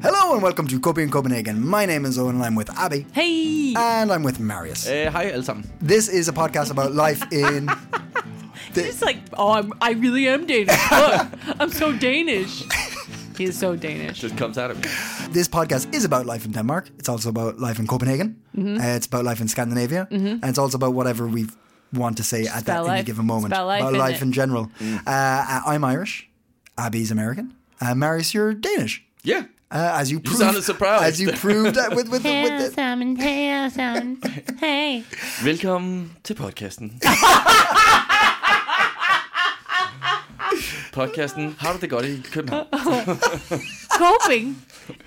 Hello and welcome to Coping in Copenhagen. My name is Owen and I'm with Abby. Hey! And I'm with Marius. Hej alle sammen. This is a podcast about life in. He's like, oh, I'm, I really am Danish. Look, I'm so Danish. He's so Danish. Just comes out of me. This podcast is about life in Denmark. It's also about life in Copenhagen. Mm-hmm. Uh, it's about life in Scandinavia. And it's also about whatever we want to say at that about any given moment. It's about life, isn't life in general. Uh, I'm Irish. Abby's American. Uh, Marius, you're Danish. Yeah. Uh, as you proved, sounded surprised. As you proved uh, with with, with, with Sammen, hey, sammen, hey. Velkommen til podcasten. podcasten Har du det godt i København? Coping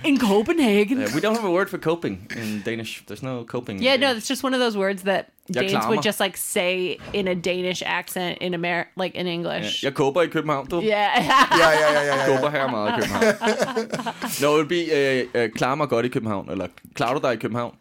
in Copenhagen. Uh, we don't have a word for coping in Danish. There's no coping. Yeah, no, it's just one of those words that Jeg Danes klammer. would just like say in a Danish accent in Amer like in English. Jeg koper i København, du. Yeah. yeah, yeah, yeah, yeah, yeah. Koper her meget i København. no, it would be uh, uh, klar mig godt i København, eller klarer du dig i København?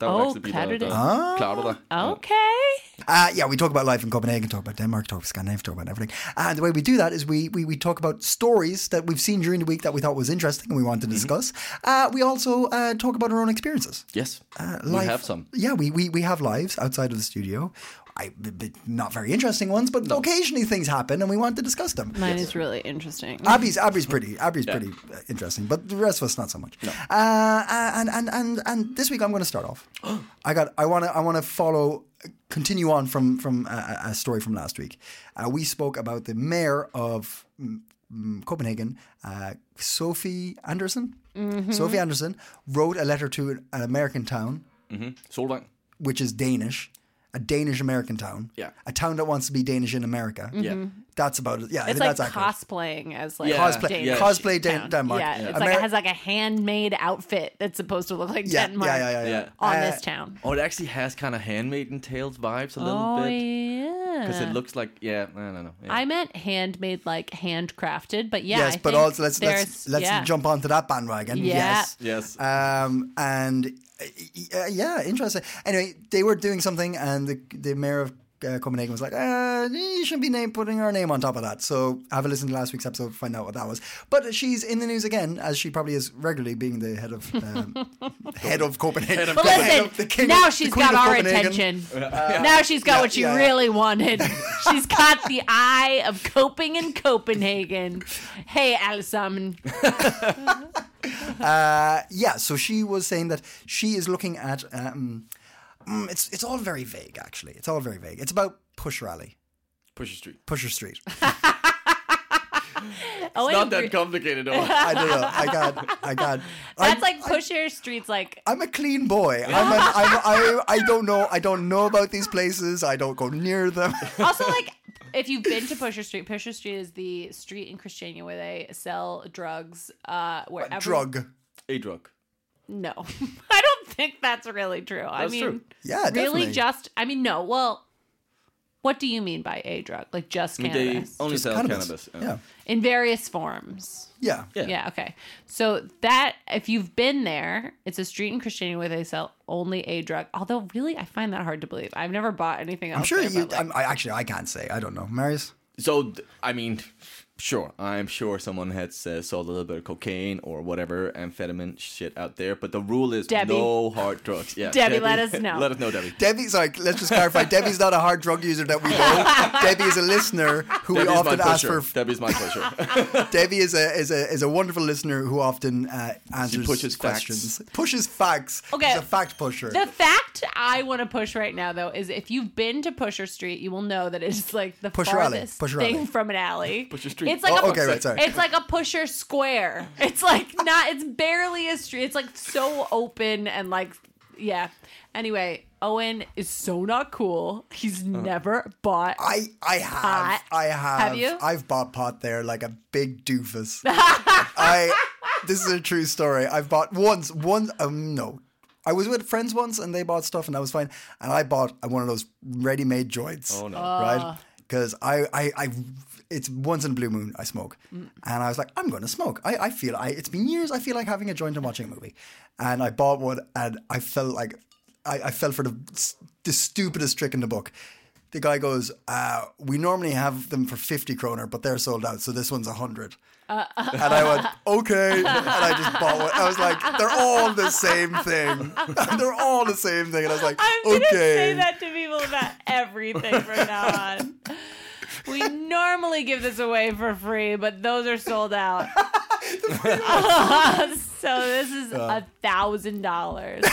That would Oh, actually be klarer the- du det? the- Klarer du dig? okay. Uh, yeah, we talk about life in Copenhagen, talk about Denmark, talk about Scandinavia, talk about everything. And the way we do that is we, we, we talk about stories that we've seen during the week that we thought was interesting and we wanted to discuss. Uh, we also uh, talk about our own experiences. Yes. Uh, we have some. Yeah, we, we, we have lives outside of the studio. I, b- b- not very interesting ones, but occasionally things happen and we want to discuss them. Mine is really interesting. Abby's Abby's pretty Abby's pretty uh, interesting, but the rest of us not so much. Uh, and and and and this week I'm going to start off. I got I want to I want to follow continue on from from a, a story from last week. Uh, we spoke about the mayor of mm, mm, Copenhagen, uh, Sophie Andersen. Sophie Andersen wrote a letter to an American town, Solvang. which is Danish. A Danish American town, Yeah. a town that wants to be Danish in America. Yeah. that's about it. Yeah, I It's think like that's accurate. cosplaying as like Yeah. cosplay, Danish yeah. cosplay Dan- Denmark. Yeah, it's like it has like a handmade outfit that's supposed to look like yeah, Denmark yeah, yeah, yeah, yeah. Yeah. on Uh, this town. Oh, it actually has kind of Handmaiden Tales vibes a little Oh bit. yeah, Because it looks like, yeah, I don't know. Yeah. I meant handmade, like handcrafted, but yeah. yes, I but think also let's let's let's yeah. jump onto that bandwagon. Yeah. Yes. Yes. Um, and uh, yeah, interesting. Anyway, they were doing something, and the the mayor of uh, Copenhagen was like, uh, "You shouldn't be name putting our name on top of that." So have a listen to last week's episode to find out what that was. But she's in the news again, as she probably is regularly, being the head of um, head of Copenhagen. But The head listen, of- the king now of- she's the queen got our Copenhagen. attention. now she's got Yeah, what she yeah, yeah. really wanted. she's got the eye of coping in Copenhagen. Hey, alle sammen. Uh, yeah, so she was saying that she is looking at. Um, mm, it's it's all very vague, actually. It's all very vague. It's about Pusher Alley, Pusher Street. Pusher Street. Oh, Not wait, that complicated. Oh. I don't know. I got. I got. That's I'm, like Pusher Street's like I'm a clean boy. I'm, a, I'm I, I don't know. I don't know about these places. I don't go near them. also like if you've been to Pusher Street, Pusher Street is the street in Christiania where they sell drugs. Uh, wherever Drug. A drug. No, I don't think that's really true. I mean, true. Yeah, really, definitely. just I mean, no. Well, what do you mean by a drug? Like just They cannabis only Just sell cannabis. cannabis. Yeah. in various forms. Yeah. Yeah. Yeah. Okay. So that if you've been there, it's a street in Christiania where they sell only a drug. Although, really, I find that hard to believe. I've never bought anything else. I'm sure there, you. like- I'm, I actually I can't say. I don't know. Marius. So, I mean, sure, I'm sure someone has uh, sold a little bit of cocaine or whatever amphetamine shit out there, but the rule is Debbie. no hard drugs. Yeah, Debbie, let us know. let us know, Debbie. Debbie, sorry, let's just clarify. Debbie's not a hard drug user that we know. Debbie is a listener who we Debbie's my often ask pusher. for Debbie's my pusher. Debbie is a is a is a wonderful listener who often uh, answers pushes questions. Pushes facts. Okay. She's a fact pusher. The fact I want to push right now, though, is if you've been to Pusher Street, you will know that it's like the Pusher Alley. farthest Pusher thing Alley. from an alley. Pusher Street. It's like Oh, a, okay, right, sorry. It's like a Pusher Square. It's like not. It's barely a street. It's like so open and like yeah. Anyway, Owen is so not cool. He's never bought. I I have Pot. I have Have you? I've bought pot there like a big doofus. I this is a true story. I've bought once one um no. I was with friends once and they bought stuff and that was fine. And I bought one of those ready-made joints. Oh, no. Right? Because I, I I it's once in a blue moon I smoke. And I was like, I'm gonna smoke. I, I feel I it's been years I feel like having a joint and watching a movie. And I bought one and I felt like I, I fell for the the stupidest trick in the book. The guy goes, uh, "We normally have them for fifty kroner, but they're sold out, so this one's a hundred. and I went, "Okay," and I just bought one. I was like, "They're all the same thing. they're all the same thing." And I was like, I'm gonna "Okay." say that to people about everything from now on. We normally give this away for free, but those are sold out. so this is a thousand dollars.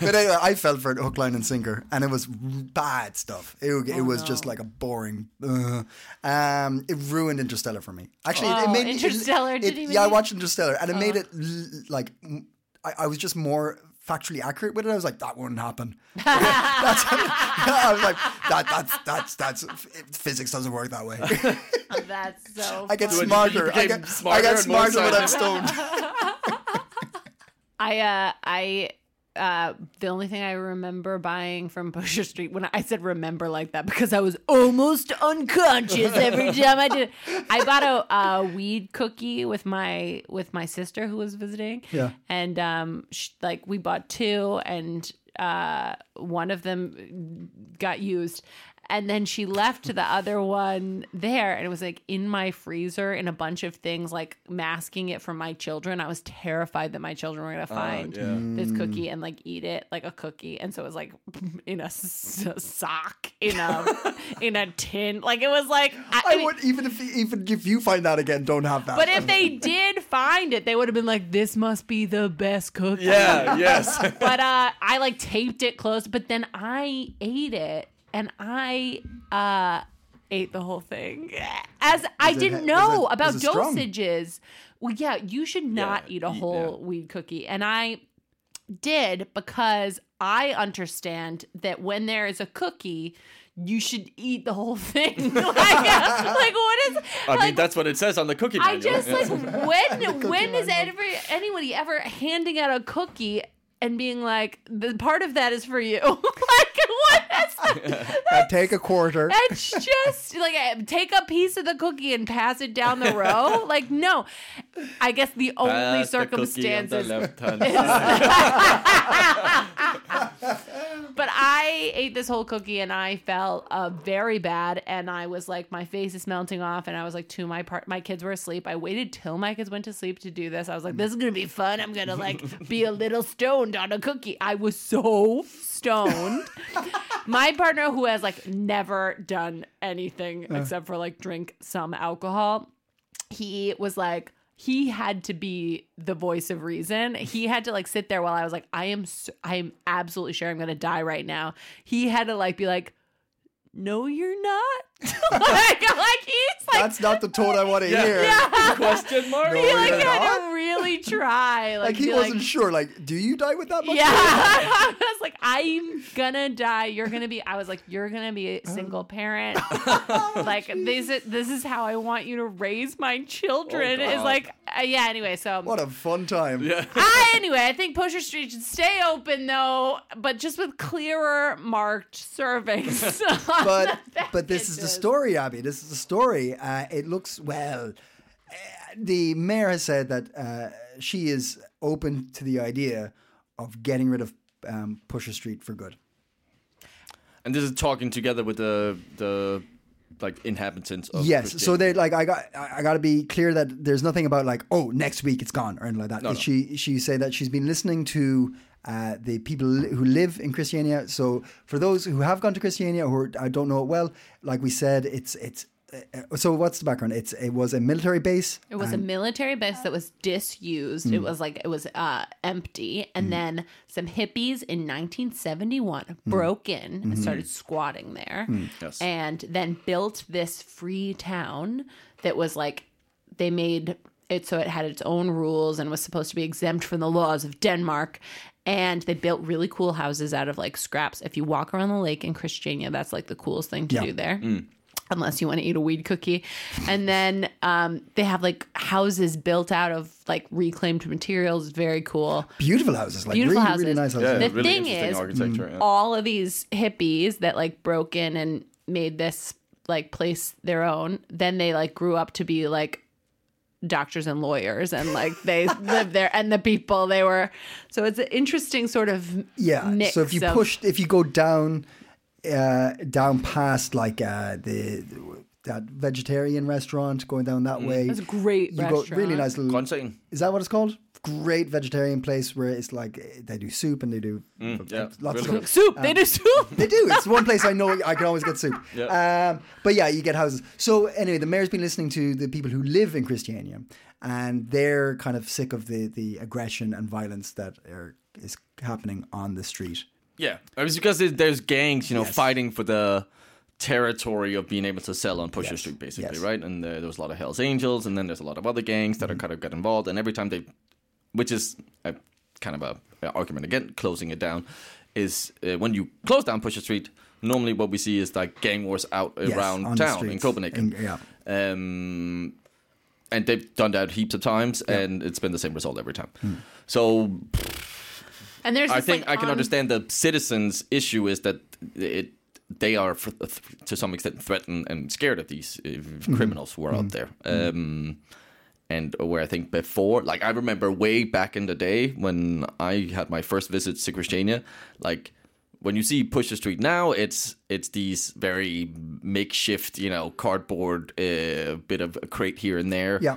But anyway, I fell for it hook, line, and sinker, and it was bad stuff. It, it Oh, was just like a boring. Uh, um, it ruined Interstellar for me. Actually, it, Oh, it made me. Interstellar it- didn't even yeah, I make- watched Interstellar, and it made it l- like I, I was just more factually accurate with it. I was like, that wouldn't happen. that's, I was like, that that's that's that's physics doesn't work that way. That's so. I get you smarter. I get smarter I get smarter when I'm stoned. I uh I uh the only thing I remember buying from Pusher Street when I said remember like that because I was almost unconscious every time I did it. I bought a, a weed cookie with my with my sister who was visiting. Yeah. And um sh- like we bought two and uh one of them got used and then she left the other one there. And it was like in my freezer in a bunch of things like masking it from my children. I was terrified that my children were going to find yeah. this cookie and like eat it like a cookie. And so it was like in a s- sock in a in a tin. Like it was like I, I mean, would even if even if you find that again, don't have that. but if they did find it they would have been like this must be the best cookie. Yeah, yes. but uh I like taped it close, but then I ate it and I uh ate the whole thing. As I it- didn't know it- about was it strong? dosages. Well, yeah, you should not Yeah, eat a eat- whole weed cookie. And I did because I understand that when there is a cookie, you should eat the whole thing. like, like what is I mean, that's what it says on the cookie I just Yeah. like when when is manual. ever anybody ever handing out a cookie and being like the part of that is for you like what is Uh, take a quarter. it's just like uh, take a piece of the cookie and pass it down the row like no i guess the only Pass the cookie on the circumstances left-hand side. but I ate this whole cookie and I felt uh, very bad. And I was like, my face is melting off. And I was like, to my part, my kids were asleep. I waited till my kids went to sleep to do this. I was like, this is gonna be fun. I'm gonna like be a little stoned on a cookie. I was so stoned. my partner, who has like never done anything uh. except for like drink some alcohol, he was like he had to be the voice of reason. He had to like sit there while I was like, I am, I am absolutely sure I'm gonna die right now. He had to like be like, no, you're not. like, like he's like, That's not the tone I want to hear. Question mark? No, he like you're had to really try. Like, Like he be wasn't like, sure. Like, do you die with that much? yeah, I was like, I'm gonna die. You're gonna be. I was like, you're gonna be a single parent. like this. Is, this is how I want you to raise my children. Oh, is God. like, uh, yeah. Anyway, so What a fun time. Yeah. I, anyway, I think Pusher Street should stay open though, but just with clearer marked servings. on But the but this is the packages. story, Abby. This is a story. Uh, it looks well. uh, The mayor has said that uh, she is open to the idea of getting rid of um, Pusher Street for good. And this is talking together with the the like inhabitants of yes. So they like I got I I got to be clear that there's nothing about like oh next week it's gone or anything like that. No, no. She she said that she's been listening to. Uh, the people who live in Christiania. So, for those who have gone to Christiania or I don't know it well, like we said, it's it's. Uh, so, what's the background? It's it was a military base. It was a military base that was disused. Hmm. It was like it was uh, empty, and then some hippies in 1971 Hmm. broke in and started squatting there, Yes. and then built this free town that was like they made it so it had its own rules and was supposed to be exempt from the laws of Denmark. And they built really cool houses out of like scraps. If you walk around the lake in Christiania, that's like the coolest thing to Yeah. do there. Unless you want to eat a weed cookie. And then um, they have like houses built out of like reclaimed materials. Very cool. Beautiful houses, like Beautiful really, houses. really nice houses. Yeah, The really thing is, architecture. yeah. all of these hippies that like broke in and made this like place their own then they like grew up to be like doctors and lawyers and like they lived there and the people they were so it's an interesting sort of Yeah. mix so if you of- push, if you go down, uh, down past like uh, the that vegetarian restaurant, going down that way, It's a great you go restaurant. really nice little. Grønsagen. Is that what it's called? Great vegetarian place where it's like they do soup and they do yeah, lots really of good. stuff. soup they do soup They do. It's one place I know I can always get soup. Yeah. Um, but yeah, you get houses. So anyway, the mayor's been listening to the people who live in Christiania, and they're kind of sick of the the aggression and violence that are, is happening on the street. Yeah, it was because there's gangs, you know, Yes. fighting for the territory of being able to sell on Pusher Yes. Street, basically, Yes. right? And uh, there was a lot of Hell's Angels, and then there's a lot of other gangs that are kind of get involved. And every time they, which is a, kind of a, a argument again, closing it down, is uh, when you close down Pusher Street. Normally, what we see is like gang wars out Yes, around on the town in. Copenhagen. In- yeah. Um, and they've done that heaps of times, and it's been the same result every time. So and there's I think like, I can on- understand the citizens' issue is that it they are f- to some extent threatened and scared of these uh, criminals who are out there. Um, and where I think before, like I remember way back in the day when I had my first visit to Christiania, like when you see Pusher Street now, it's it's these very makeshift, you know, cardboard uh, bit of a crate here and there. Yeah.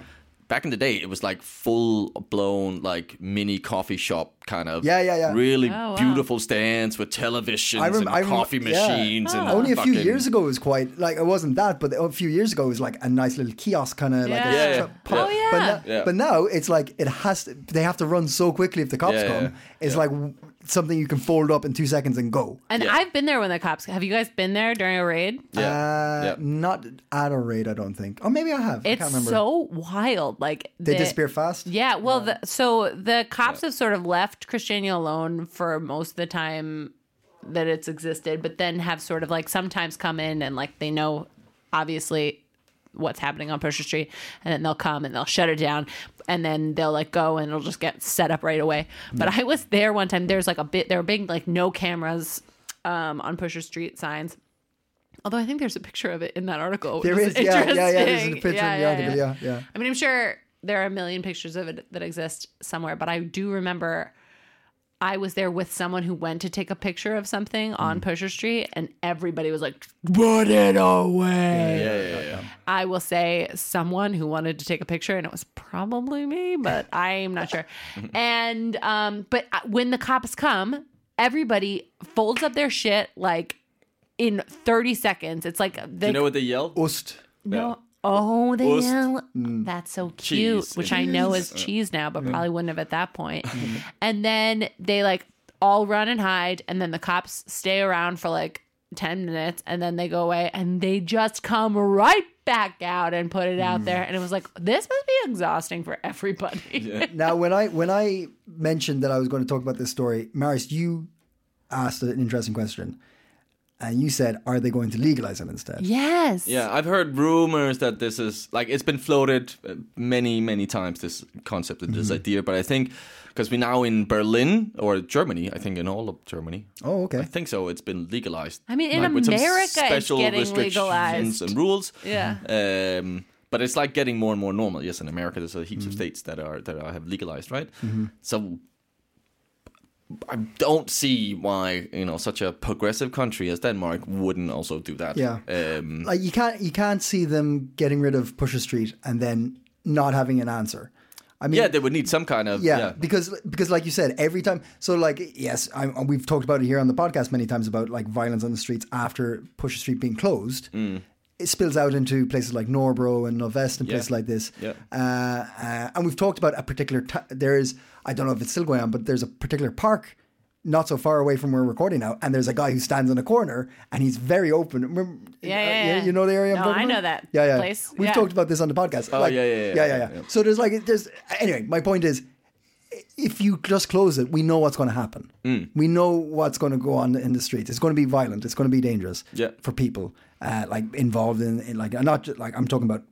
Back in the day, it was like full blown, like mini coffee shop kind of. Yeah, yeah, yeah. Really Oh, wow. beautiful stands with televisions rem- and rem- coffee yeah. machines and oh. Only a few years ago, it was quite like it wasn't that, but a few years ago, it was like a nice little kiosk kind of like a Yeah. Yeah, pop. Oh, yeah. But, no- Yeah. but now it's like it has to. They have to run so quickly if the cops Yeah, come. yeah. It's like w- something you can fold up in two seconds and go. and Yeah. I've been there when the cops have you guys been there during a raid Yeah. Uh, yeah. Not at a raid, I don't think. Or maybe I have. I it's can't remember. so wild like they the- disappear fast. Yeah, well, The, so the cops have sort of left Christiania alone for most of the time that it's existed, but then have sort of like sometimes come in and like they know obviously what's happening on Pusher Street, and then they'll come and they'll shut it down, and then they'll like go and it'll just get set up right away. But I was there one time. There's like a bit. There were big like no cameras um, on Pusher Street signs. Although I think there's a picture of it in that article. There is, yeah, yeah, yeah. There's a picture in the article, yeah, yeah. I mean, I'm sure there are a million pictures of it that exist somewhere, but I do remember I was there with someone who went to take a picture of something Mm. on Pusher Street, and everybody was like, "Put it away." Yeah, yeah, yeah. I will say someone who wanted to take a picture, and it was probably me, but I'm not sure. and um, but when the cops come, everybody folds up their shit like in 30 seconds. It's like Do you know what they yelled? Ost. no. Oh, they Ost. yell. That's so cute, Cheese. which It I know is. is cheese now, but probably wouldn't have at that point. Mm-hmm. and then they like all run and hide, and then the cops stay around for like 10 minutes, and then they go away, and they just come right back out and put it Mm. out there. And it was like, this must be exhausting for everybody. Now, when I when I mentioned that I was going to talk about this story, Marius, you asked an interesting question, and you said, "Are they going to legalize them instead?" yes. Yeah, I've heard rumors that this is like it's been floated uh, many, many times. This concept and Mm-hmm. this idea, but I think because we're now in Berlin or Germany, I think in all of Germany. Oh, okay. I think so. It's been legalized. I mean, in with some America, it's special getting restrictions legalized. and rules. Yeah. Um, but it's like getting more and more normal. Yes, in America, there's a heaps Mm-hmm. of states that are that are, have legalized, right? So I don't see why you know such a progressive country as Denmark wouldn't also do that. Yeah. Um, Like you can't you can't see them getting rid of Pusher Street and then not having an answer. I mean, yeah, they would need some kind of yeah, yeah. because because like you said, every time. So like, yes, I'm, we've talked about it here on the podcast many times about like violence on the streets after Pusher Street being closed. It spills out into places like Nørrebro and Nordvest and Yeah. places like this. Yeah. Uh, uh, and we've talked about a particular. T- there is, I don't know if it's still going on, but there's a particular park not so far away from where we're recording now, and there's a guy who stands in a corner and he's very open. Remember, Yeah, uh, yeah, yeah. You know the area. I'm No, talking I about? know that Yeah, yeah. place. We've Yeah. talked about this on the podcast. Oh, Like, yeah, yeah, yeah, yeah, yeah, yeah, yeah. So there's like there's anyway. My point is, if you just close it, we know what's going to happen. Mm. We know what's going to go on in the streets. It's going to be violent. It's going to be dangerous Yeah. for people uh, like involved in, in like not just like I'm talking about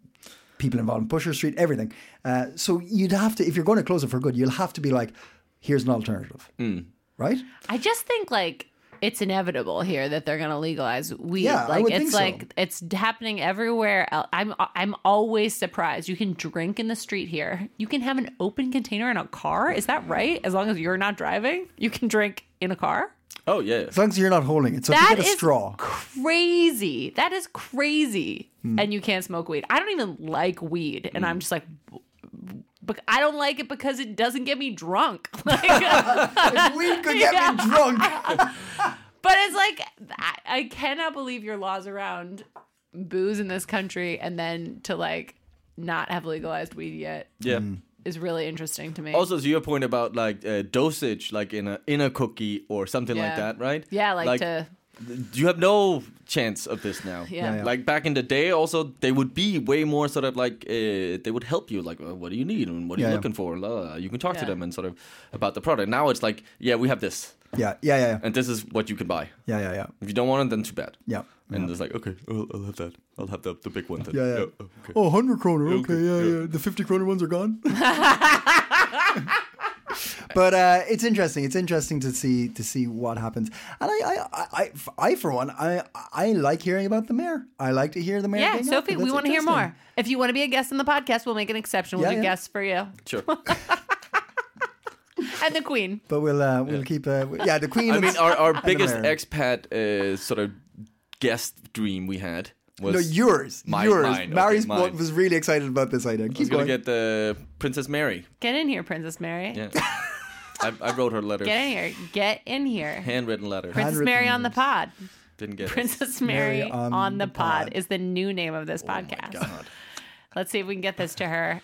people involved in Pusher Street, everything. Uh, so you'd have to if you're going to close it for good, you'll have to be like, here's an alternative, Mm. right? I just think like it's inevitable here that they're going to legalize weed. Yeah, I like would it's think so. like it's happening everywhere. el- I'm I'm always surprised. You can drink in the street here. You can have an open container in a car. Is that right? As long as you're not driving, you can drink in a car. Oh yeah. As long as you're not holding it. So if you get a is straw. crazy. That is crazy. Hmm. And you can't smoke weed. I don't even like weed, and I'm just like. But I don't like it because it doesn't get me drunk. Like, If weed could get Yeah. me drunk. But it's like I, I cannot believe your laws around booze in this country, and then to like not have legalized weed yet Yeah. Is really interesting to me. Also, to your point about like uh, dosage, like in a in a cookie or something like that, right? yeah, like, to You have no chance of this now. Yeah. yeah. Like back in the day, also they would be way more sort of like uh, they would help you. Like, well, what do you need and what are Yeah, you yeah. looking for? You can talk to them and sort of about the product. Now it's like, yeah, we have this, Yeah, yeah, yeah, yeah, and this is what you can buy. yeah, yeah, yeah, If you don't want it, then too bad. yeah. And it's like, okay, I'll, I'll have that. I'll have the the big one then. Yeah, yeah. oh, okay. Oh, 100 kroner. Okay, Okay, yeah, yeah. yeah. The 50 kroner ones are gone. but uh, it's interesting. It's interesting to see to see what happens. And I, I, I, I, I for one, I, I like hearing about the mayor. I like to hear the mayor. yeah, being Sophie, active. we want to hear more. If you want to be a guest on the podcast, we'll make an exception. We'll Yeah, do yeah. guests for you Sure. and the Queen. But we'll uh, we'll keep. Uh, yeah, the queen. I mean, our, our biggest expat uh, sort of guest dream we had was No, yours. Mine- yours. mine, okay, Mary's mine. was really excited about this idea. I was gonna get the Princess Mary. Get in here, Princess Mary. Yeah. I, I wrote her letters. Get in here. Get in here. Handwritten letter. Princess Handwritten Mary on the pod. Didn't get it. Princess Mary, Mary on on, the, the pod. pod. is the new name of this podcast. Let's see if we can get this to her.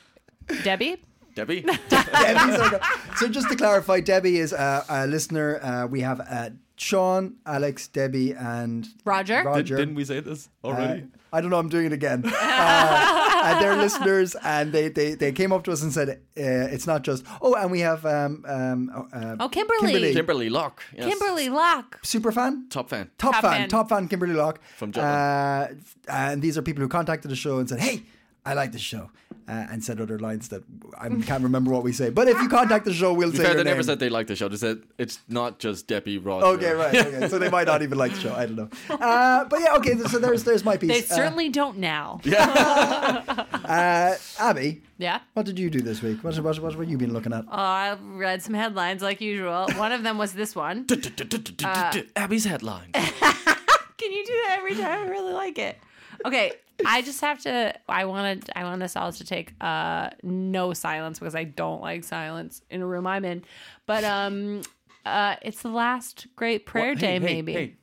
Debbie? Debbie? Debbie's so just to clarify, Debbie is a, a listener. Uh, we have uh, Sean, Alex, Debbie, and Roger? Did, Roger. didn't we say this Uh, already? I don't know. I'm doing it again. Uh, and they're listeners, and they, they, they came up to us and said uh, it's not just. Oh, and we have um um uh, Oh, Kimberly. Kimberly. Kimberly Locke. Yes. Kimberly Locke. super fan. Top fan. Top, Top fan, fan. top fan, Kimberly Locke From Uh, and these are people who contacted the show and said, "Hey, I like this show," uh, and said other lines that I can't remember what we say. But if you contact the show, we'll To say fair, your they never said they liked the show. They said it's not just Debbie Ross. Okay, right. Okay, so they might not even like the show. I don't know. Uh, but yeah, okay. So there's there's my piece. They Uh, certainly don't now. uh, Abby, Yeah. what did you do this week? What what what have you been looking at? Oh, I read some headlines like usual. One of them was this one. Abby's headline. Can you do that every time? I really like it. Okay, I just have to. I wanted. I want us all to take uh no silence because I don't like silence in a room I'm in. But um, uh, it's the last great prayer What? day, Hey, hey, maybe. hey.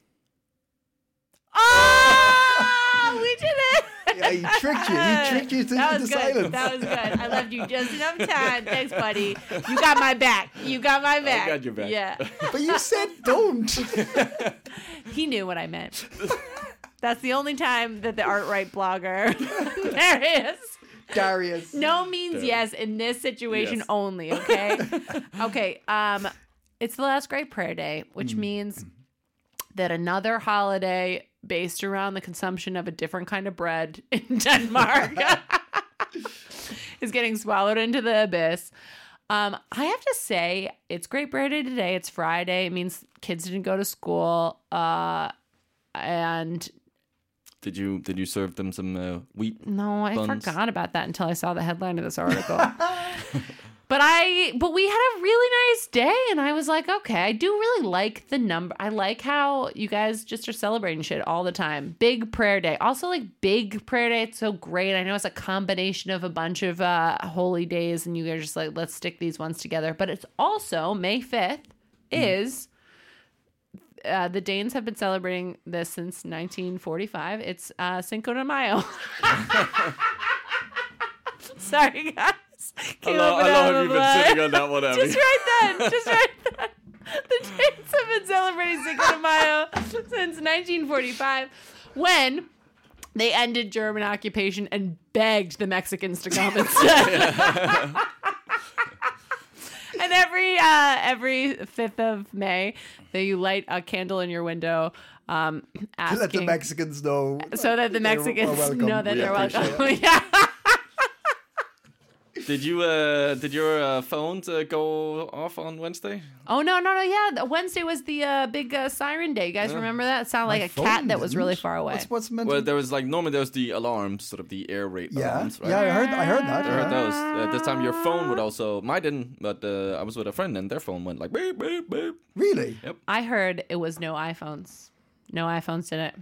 Oh, we did it. Yeah, he tricked you. He tricked you to- that into was good. silence. That was good. I loved you just enough time. Thanks, buddy. You got my back. You got my back. got your back. Yeah. But you said don't. He knew what I meant. That's the only time that the art right blogger there is. Darius. No means yes in this situation Yes. only, okay? okay, um it's the last great prayer day, which means that another holiday based around the consumption of a different kind of bread in Denmark is getting swallowed into the abyss. Um, I have to say, it's great prayer day today. It's Friday. It means kids didn't go to school. Uh, and Did you did you serve them some uh, wheat? No, I buns. forgot about that until I saw the headline of this article. but I but we had a really nice day and I was like, okay, I do really like the number. I like how you guys just are celebrating shit all the time. Big prayer day. Also like big prayer day. It's so great. I know it's a combination of a bunch of uh holy days and you guys are just like, let's stick these ones together. But it's also May 5th is uh, the Danes have been celebrating this since 1945. It's uh, Cinco de Mayo. Sorry, guys. Came up with out of the blue. on that one, Just right then. Just right then. The Danes have been celebrating Cinco de Mayo since 1945 when they ended German occupation and begged the Mexicans to come instead. and every uh, every fifth of May, that you light a candle in your window, um, Let the Mexicans know. so that the Mexicans know that We they're welcome. yeah. Did you uh did your uh, phones uh, go off on Wednesday? Oh no no no yeah! Wednesday was the uh, big uh, siren day. You guys remember that? It sounded like My a phone cat that was didn't. really far away. What's, what's meant Well, to... there was like normally there was the alarms, sort of the air raid Yeah, alarms, right? yeah, I heard, I heard that. I heard yeah. those. Uh, this time your phone would also. Mine didn't, but uh, I was with a friend and their phone went like beep beep beep. Really? I heard it was no iPhones. No iPhones did it.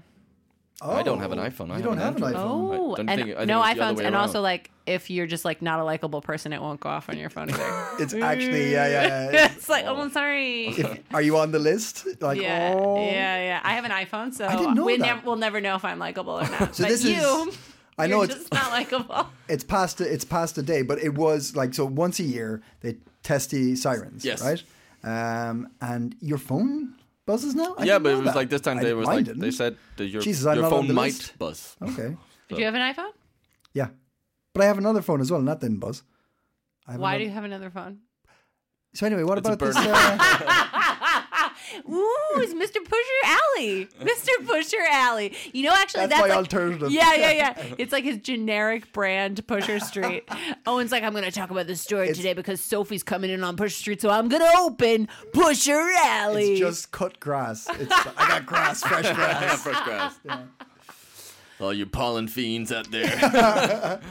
I don't have an Oh, iPhone. I you have don't an have an Android. iPhone. Oh, don't and think- I think no it's iPhones, and also like if you're just like not a likable person, it won't go off on your phone either. It's actually, yeah, yeah. yeah. it's like, oh, I'm sorry. If, are you on the list? Like, yeah, oh. yeah, yeah. I have an iPhone, so we that. never, we'll never know if I'm likable or not. So but this you, is- I know you're it's- just not likable. it's past it's past a day, but it was like so once a year they test the sirens, Yes. right? Um, and your phone buzzes now. I Yeah, but it was that. like this time I they didn't- was like didn't. they said that your Jesus, your phone might list. buzz. okay, Do you have an iPhone? yeah, but I have another phone as well, and that didn't buzz. I Why another- do you have another phone? So anyway, what It's about this? Uh, Ooh, it's Mr. Pusher Alley. Mr. Pusher Alley. You know, actually, That's that's, my like, alternative. Yeah, yeah, yeah. It's like his generic brand, Pusher Street. Owen's like, I'm going to talk about this story today because Sophie's coming in on Pusher Street, so I'm going to open Pusher Alley. it's just cut grass. It's, I got grass, fresh grass. I got Fresh grass. All you pollen fiends out there.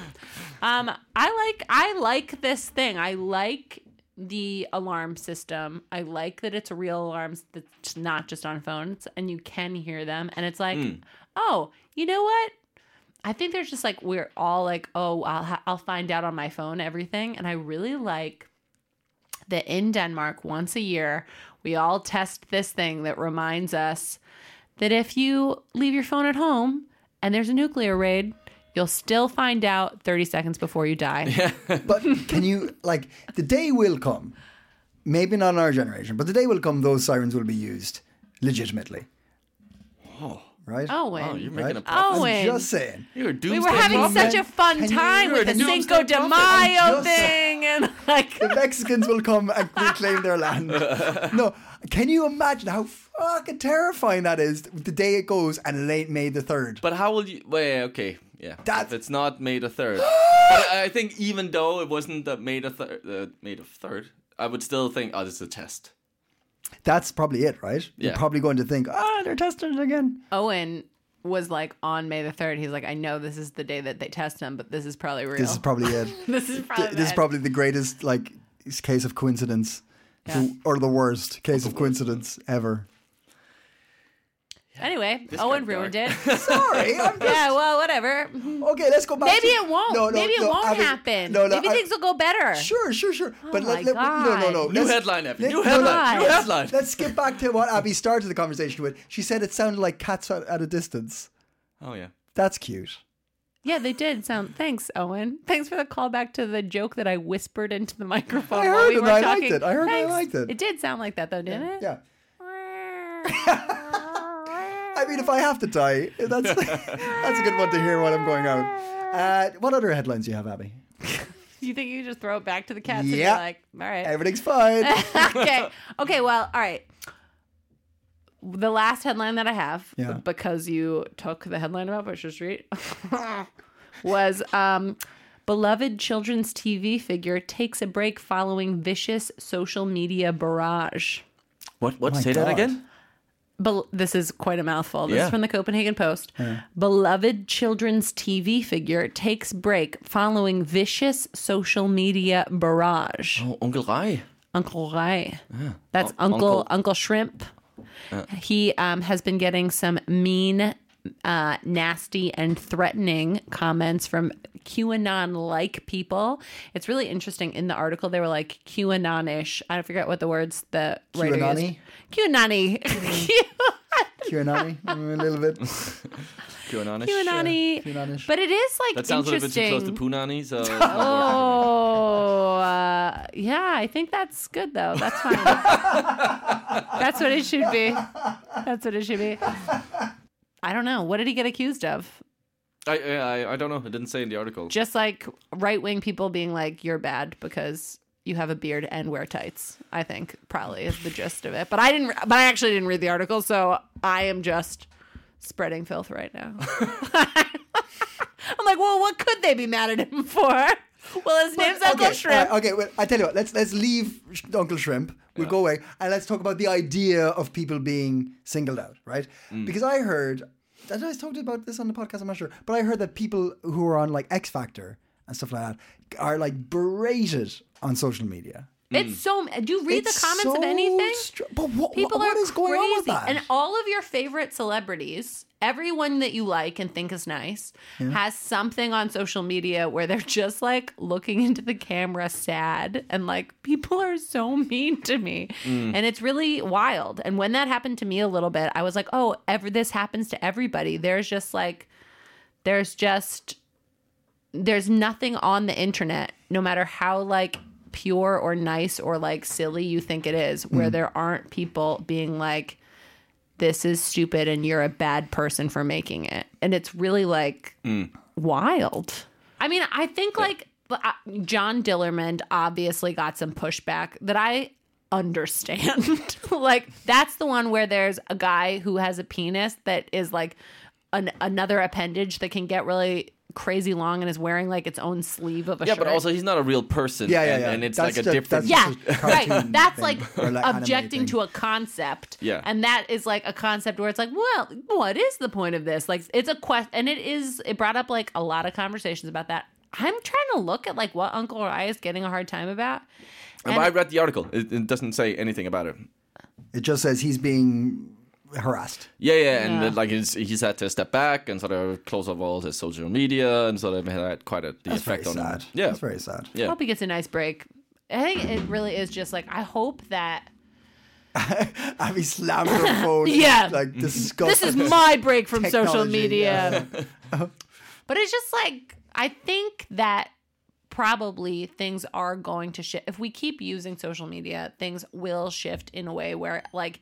Um, I like I like this thing. I like the alarm system. I like that it's real alarms that's not just on phones and you can hear them. And it's like, hmm. oh, you know what? I think there's just like we're all like, oh, I'll ha- I'll find out on my phone everything, and I really like that in Denmark once a year we all test this thing that reminds us that if you leave your phone at home and there's a nuclear raid, you'll still find out 30 seconds before you die. Yeah. But can you like the day will come? Maybe not in our generation, but the day will come. Those sirens will be used legitimately. Oh, right. Owen. Oh, you're making right. a prophecy. Owen. I'm just saying. You're a we were having prophet. such a fun Can time You're with the doomsday Cinco de prophet. Mayo thing and like The Mexicans will come and reclaim their land. No, can you imagine how fucking terrifying that is? The day it goes and it ain't May the third. But how will you? Well, yeah, okay, yeah. That's- if it's not made a third. but I think even though it wasn't uh, made a third, uh, made a third, I would still think, oh, this is a test. That's probably it, right? You're Yeah. probably going to think, ah, they're testing it again. Owen was like on May the 3rd. He's like, I know this is the day that they test him, but this is probably real. This is probably it. this is probably this is probably the greatest like case of coincidence, The- or the worst case of coincidence ever. Anyway, This Owen got ruined dark. it. Sorry, I'm just, yeah, well, whatever. okay. Let's go back. Maybe to- it won't. No, no, Maybe it no, won't Abby, happen. No, no, Maybe I- things will go better. Sure, sure, sure. Oh but my let, let, no, no, no. God. New Let's- headline, Abby. let- New no, no, headline. New headline. Let's skip back to what Abby started the conversation with. She said it sounded like cats at, at a distance. Oh yeah. That's cute. Yeah, they did sound. Thanks, Owen. Thanks for the callback to the joke that I whispered into the microphone. I while heard we it, were I liked talking. it. I heard it, I Thanks. liked it. It did sound like that, though, didn't it? Yeah. I mean, if I have to die, that's that's a good one to hear while I'm going out. Uh, what other headlines do you have, Abby? you think you just throw it back to the cats Yeah. and be like, all right. Everything's fine. okay. Okay. Well, all right. The last headline that I have, Yeah. because you took the headline about Pusher Street, was um, beloved children's TV figure takes a break following vicious social media barrage. What? What? My Say that God. again. Bel- this is quite a mouthful. This Yeah. is from the Copenhagen Post. Beloved children's TV figure takes break following vicious social media barrage. Oh, Uncle Rai. Uncle Rai. That's Un- Uncle Uncle. Uncle Shrimp. He um, has been getting some mean, uh, nasty, and threatening comments from QAnon-like people. It's really interesting. In the article, they were like QAnon-ish. I don't forget what the words the writer used. QAnon-y? QAnon-y. QAnon, mm, a little bit. QAnon. QAnon-y. QAnon-ish. But it is like That sounds a little bit too close to Punani, so. it's not working. Oh, uh, yeah. I think that's good though. That's fine. that's what it should be. That's what it should be. I don't know. What did he get accused of? I, I I don't know. It didn't say in the article. Just like right wing people being like, "You're bad because you have a beard and wear tights. I think probably is the gist of it. But I didn't. But I actually didn't read the article, so I am just spreading filth right now. I'm like, well, what could they be mad at him for? Well, his name's Uncle okay, Shrimp. uh, okay, well, I tell you what. Let's let's leave Sh- Uncle Shrimp. We'll go away and let's talk about the idea of people being singled out, right? Because I heard, did I talked about this on the podcast? I'm not sure, but I heard that people who are on like X Factor and stuff like that are like berated on social media. It's mm. so. Do you read It's the comments of anything? str- but what, People what are is going on with crazy. that? And all of your favorite celebrities, everyone that you like and think is nice, has something on social media where they're just like looking into the camera sad and like people are so mean to me. Mm. And it's really wild. And when that happened to me a little bit, I was like, "Oh, ever this happens to everybody." There's just like there's just there's nothing on the internet no matter how like pure or nice or like silly you think it is where there aren't people being like this is stupid and you're a bad person for making it. And it's really like wild. I mean i think like uh, John Dillermand obviously got some pushback that i understand. Like that's the one where there's a guy who has a penis that is like an, another appendage that can get really crazy long and is wearing like its own sleeve of a shirt. Yeah, shirt. but also he's not a real person. Yeah, yeah, and, yeah. and it's That's like a the- different. that's- yeah, right. That's thing, like like objecting to a concept. Yeah. and that is like a concept where it's like, well, what is the point of this? Like, it's a quest, and it is. It brought up like a lot of conversations about that. I'm trying to look at like what Uncle Rai is getting a hard time about. And And- I read the article. It, it doesn't say anything about it. it just says he's being harassed. Yeah, yeah, and Yeah. like he's he's had to step back and sort of close off all his social media and sort of had quite a the That's very effect on sad. him. Yeah, that's very sad. I yeah. hope he gets a nice break. I think it really is just like I hope that Abby slammed her phone. Yeah. like this disgusting. is my break from social Technology, media. but it's just like I think that probably things are going to shift if we keep using social media things will shift in a way where like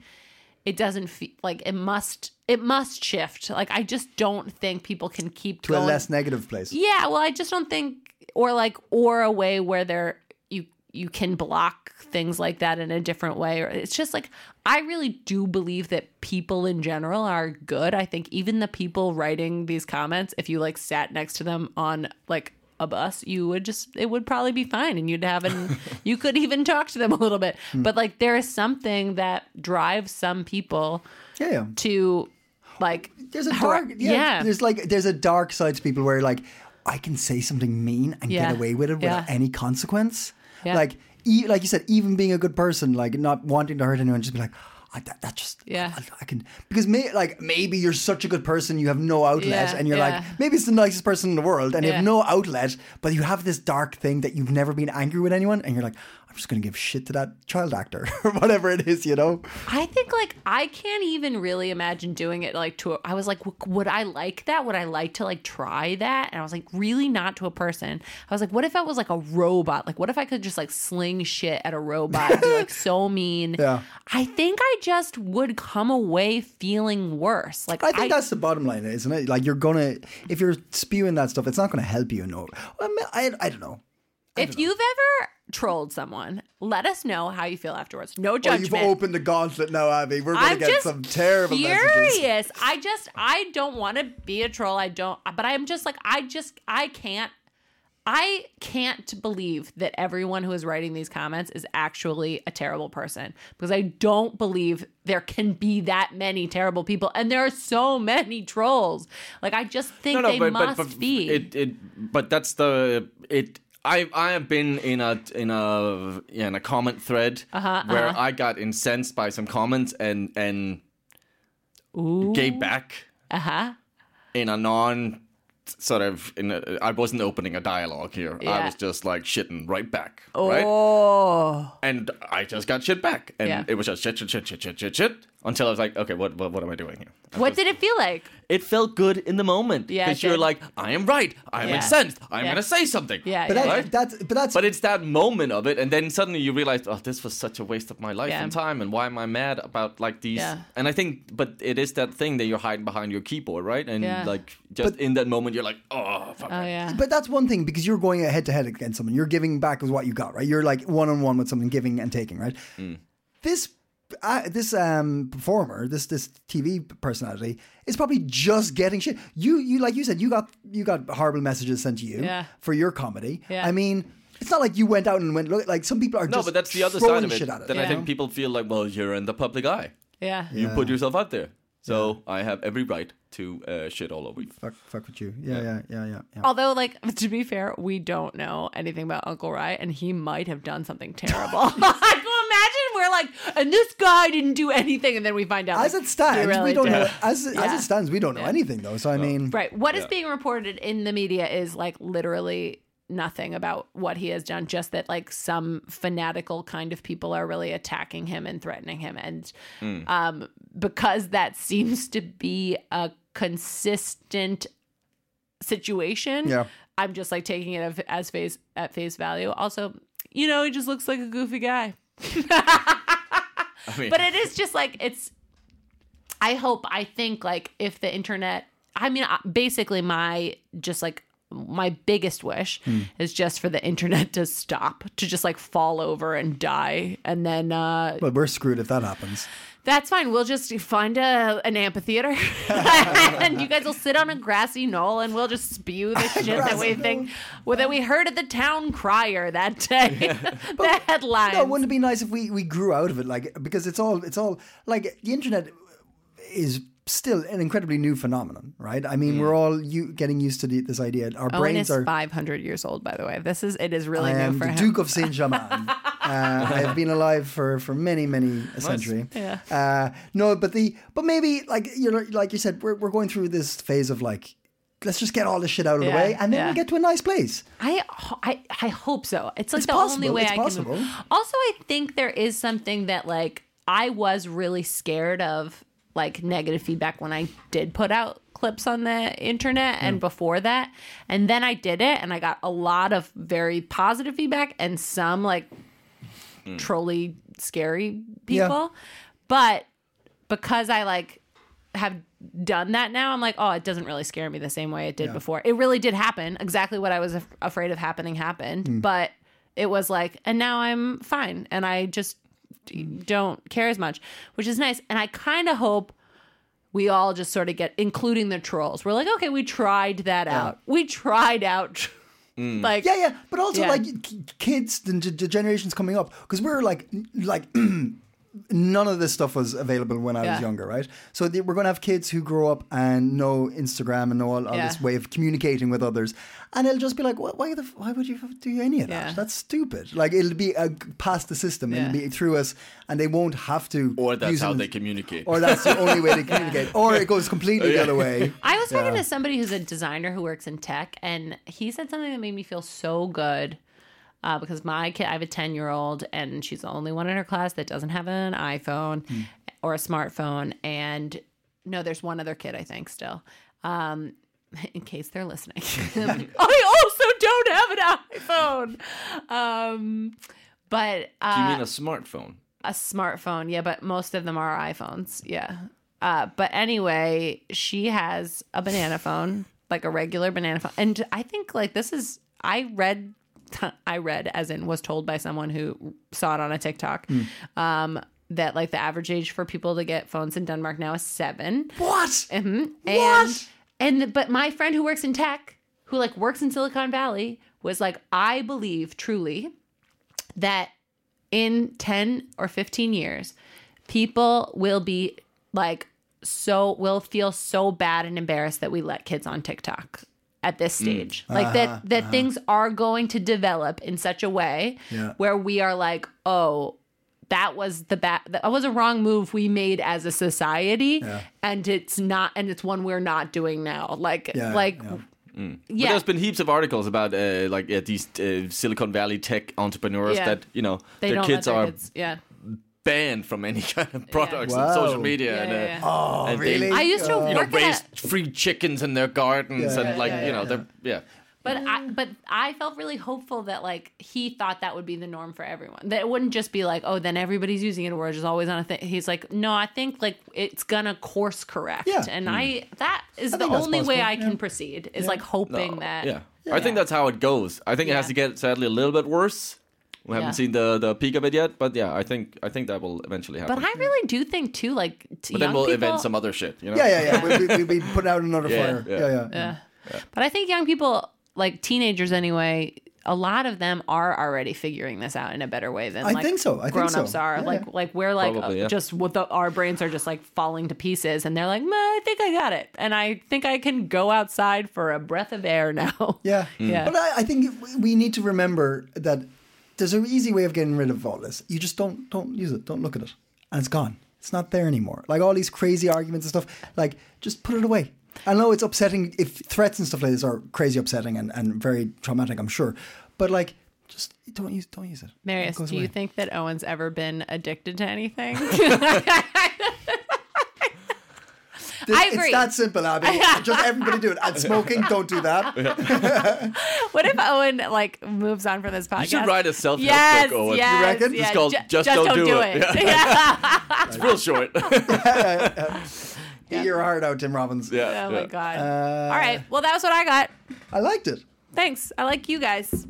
it doesn't feel like it must it must shift like i just don't think people can keep to a less negative place. yeah well i just don't think or like or a way where there you you can block things like that in a different way or it's just like i really do believe that people in general are good i think even the people writing these comments if you like sat next to them on like a bus you would just it would probably be fine and you'd have an you could even talk to them a little bit hmm. but like there is something that drives some people Yeah, yeah. to like There's a dark, yeah, yeah. There's like there's a dark side to people where like I can say something mean and Yeah. get away with it without any consequence. Like, e- like you said, even being a good person, like not wanting to hurt anyone, just be like, I, that, that just Yeah. I, I can because may, like maybe you're such a good person, you have no outlet, Yeah, and you're yeah. like maybe it's the nicest person in the world, and you have no outlet, but you have this dark thing that you've never been angry with anyone, and you're like, I'm just gonna give shit to that child actor or whatever it is, you know. I think like I can't even really imagine doing it like to. A, I was like, w- would I like that? Would I like to like try that? And I was like, really not to a person. I was like, what if I was like a robot? Like, what if I could just like sling shit at a robot and be like so mean? Yeah. I think I just would come away feeling worse. Like I think that's the bottom line, isn't it? Like you're gonna, if you're spewing that stuff, it's not gonna help you. No, I, mean, I, I don't know. if you've ever trolled someone, let us know how you feel afterwards. No oh, Well, judgment. you've opened the gauntlet now, Abby. We're gonna get just some terrible messages. curious. I just I don't want to be a troll. I don't. But I'm just like I just I can't. I can't believe that everyone who is writing these comments is actually a terrible person because I don't believe there can be that many terrible people and there are so many trolls. Like I just think no, no, they must be. It, it, but that's the it. I I have been in a in a in a comment thread Uh-huh, where I got incensed by some comments and and gave back uh huh. in a non sort of in a, I wasn't opening a dialogue here. I was just like shitting right back, right? Oh. And I just got shit back, and Yeah. it was just shit, shit, shit, shit, shit, shit, shit until I was like, okay, what what, what am I doing here? I What was- did it feel like? it felt good in the moment Yeah, because you're did. like, I am right, I'm Yeah. incensed, I'm Yeah. gonna say something. Yeah, But yeah. that, Right? that's but that's But it's that moment of it, and then suddenly you realize, oh, this was such a waste of my life Yeah. and time, and why am I mad about like these? Yeah. And I think, but it is that thing that you're hiding behind your keyboard, right? And Yeah. like just in that moment, you're like, oh, fuck. Oh yeah. But that's one thing because you're going head to head against someone. You're giving back with what you got, right? You're like one on one with someone, giving and taking, right? Mm. This uh, this um, performer, this this TV personality, is probably just getting shit. You you like you said, you got you got horrible messages sent to you Yeah. for your comedy. Yeah. I mean. It's not like you went out and went look like some people are No, just but that's the other side of it. shit it. Then I think people feel like, well, you're in the public eye. yeah. You put yourself out there, so I have every right to uh, shit all over you. fuck fuck with you. Yeah, yeah, yeah, yeah. yeah. Although, like, to be fair, we don't know anything about Uncle Ry, and he might have done something terrible. like, well, imagine we're like, and this guy didn't do anything, and then we find out. As like, it stands, really we don't did. know. As as it stands, we don't know anything though. So I mean, Right. What is Yeah. being reported in the media is like literally nothing about what he has done, just that like some fanatical kind of people are really attacking him and threatening him. And um, because that seems to be a consistent situation, Yeah. I'm just like taking it as face at face value. Also, you know, he just looks like a goofy guy. I mean, but it is just like it's i hope i think like if the internet i mean basically my just like my biggest wish is just for the internet to stop to just like fall over and die and then uh but we're screwed if that happens. That's fine. We'll just find a an amphitheater. And you guys will sit on a grassy knoll and we'll just spew the shit that we think well, that we heard at the town crier that day. The headlines No, wouldn't it be nice if we, we grew out of it? Like because it's all it's all like the internet is still an incredibly new phenomenon, right? I mean, we're all you getting used to the, this idea. Our Owen brains is are. 500 years old, by the way. This is it is really I new for the him. Duke of Saint Germain. uh, I have been alive for, for many many a century. Yeah. Uh, no, but the but maybe like you know like you said, we're we're going through this phase of like. Let's just get all this shit out of the way, and then yeah. we get to a nice place. I, I I hope so. It's like It's the only possible, way it's I possible. can. Also, I think there is something that like I was really scared of like negative feedback when I did put out clips on the internet and before that. And then I did it and I got a lot of very positive feedback and some like trolly scary Yeah. people. But because I like have done that now, I'm like, oh, it doesn't really scare me the same way it did before. It really did happen. Exactly what I was af- afraid of happening happened. Hmm. But it was like, and now I'm fine. And I just Mm-hmm. don't care as much, which is nice. And I kind of hope we all just sort of get, including the trolls. We're like, okay, we tried that out. We tried out. Mm. Like, Yeah, yeah, but also Yeah. like kids, the, the generations coming up, because we're like, like none of this stuff was available when I Yeah. was younger, right? So the, we're going to have kids who grow up and know Instagram and know all, all Yeah. this way of communicating with others, and it'll just be like, why the, why would you do any of that? Yeah. That's stupid. Like it'll be uh, past the system, Yeah. it'll be through us, and they won't have to. or that's use how it- they communicate. Or that's the only way they communicate, or it goes completely the other way. I was talking Yeah. to somebody who's a designer who works in tech, and he said something that made me feel so good. Uh, because my kid, I have a 10 year old, and she's the only one in her class that doesn't have an iPhone or a smartphone. And no, there's one other kid, I think, still. Um, in case they're listening, I also don't have an iPhone. Um, but uh, Do you mean a smartphone? a smartphone. Yeah, but most of them are iPhones. Yeah. Uh, but anyway, she has a banana phone, like a regular banana phone. And I think like this is I read I read as in was told by someone who saw it on a TikTok. Um that like the average age for people to get phones in Denmark now is 7. What? Mhm. What? And and but my friend who works in tech, who like works in Silicon Valley, was like, I believe truly that in 10 or 15 years, people will be like so will feel so bad and embarrassed that we let kids on TikTok at this stage. Like that that things are going to develop in such a way Yeah. where we are like, "Oh, that was the bad that was a wrong move we made as a society and it's not and it's one we're not doing now." Like Yeah, like yeah. But yeah. there's been heaps of articles about uh, like uh, these uh, Silicon Valley tech entrepreneurs Yeah. that you know they their kids their are kids, yeah. Banned from any kind of products on Wow. social media. Yeah, and, yeah, uh, yeah. Oh, and they. I used to you know, work at raise free chickens in their gardens Yeah, and yeah, like yeah, you know yeah. they're yeah. But I but I felt really hopeful that like he thought that would be the norm for everyone. That it wouldn't just be like, oh, then everybody's using it or it's just always on a thing. He's like, no, I think like it's gonna course correct. Yeah. And I that is the think that's only way I can proceed is like hoping that Yeah. I think that's how it goes. I think it has to get sadly a little bit worse. We haven't seen the the peak of it yet, but yeah, I think I think that will eventually happen. But I really do think too, like t- but then we'll people, invent some other shit, you know? Yeah, yeah, yeah. we, we, we'll be out another Yeah, fire. yeah. Yeah, yeah. Yeah. But I think young people, like teenagers anyway, a lot of them are already figuring this out in a better way than I like think so. I think grown-ups so. are. Yeah, like yeah. like we're like Probably, uh, yeah. just what the, our brains are just like falling to pieces, and they're like, I think I got it, and I think I can go outside for a breath of air now. Yeah. Yeah. But I, I think we need to remember that there's an easy way of getting rid of all this. You just don't don't use it. Don't look at it. And it's gone. It's not there anymore. Like all these crazy arguments and stuff, like just put it away. I know it's upsetting if threats and stuff like this are crazy upsetting and, and very traumatic, I'm sure. But like just don't use don't use it. Marius, It do you think that Owen's ever been addicted to anything? This- I agree. It's that simple, Abby. just everybody do it. And smoking, don't do that. what if Owen like moves on from this podcast? You should write a self-help yes, book, Owen. Yes, You reckon? Yeah, It's called ju- Just Don't Do it. It. Yeah. It's real short. Eat your heart out, Tim Robbins. yeah. Oh my god. Uh, All right. Well, that was what I got. I liked it. Thanks. I like you guys.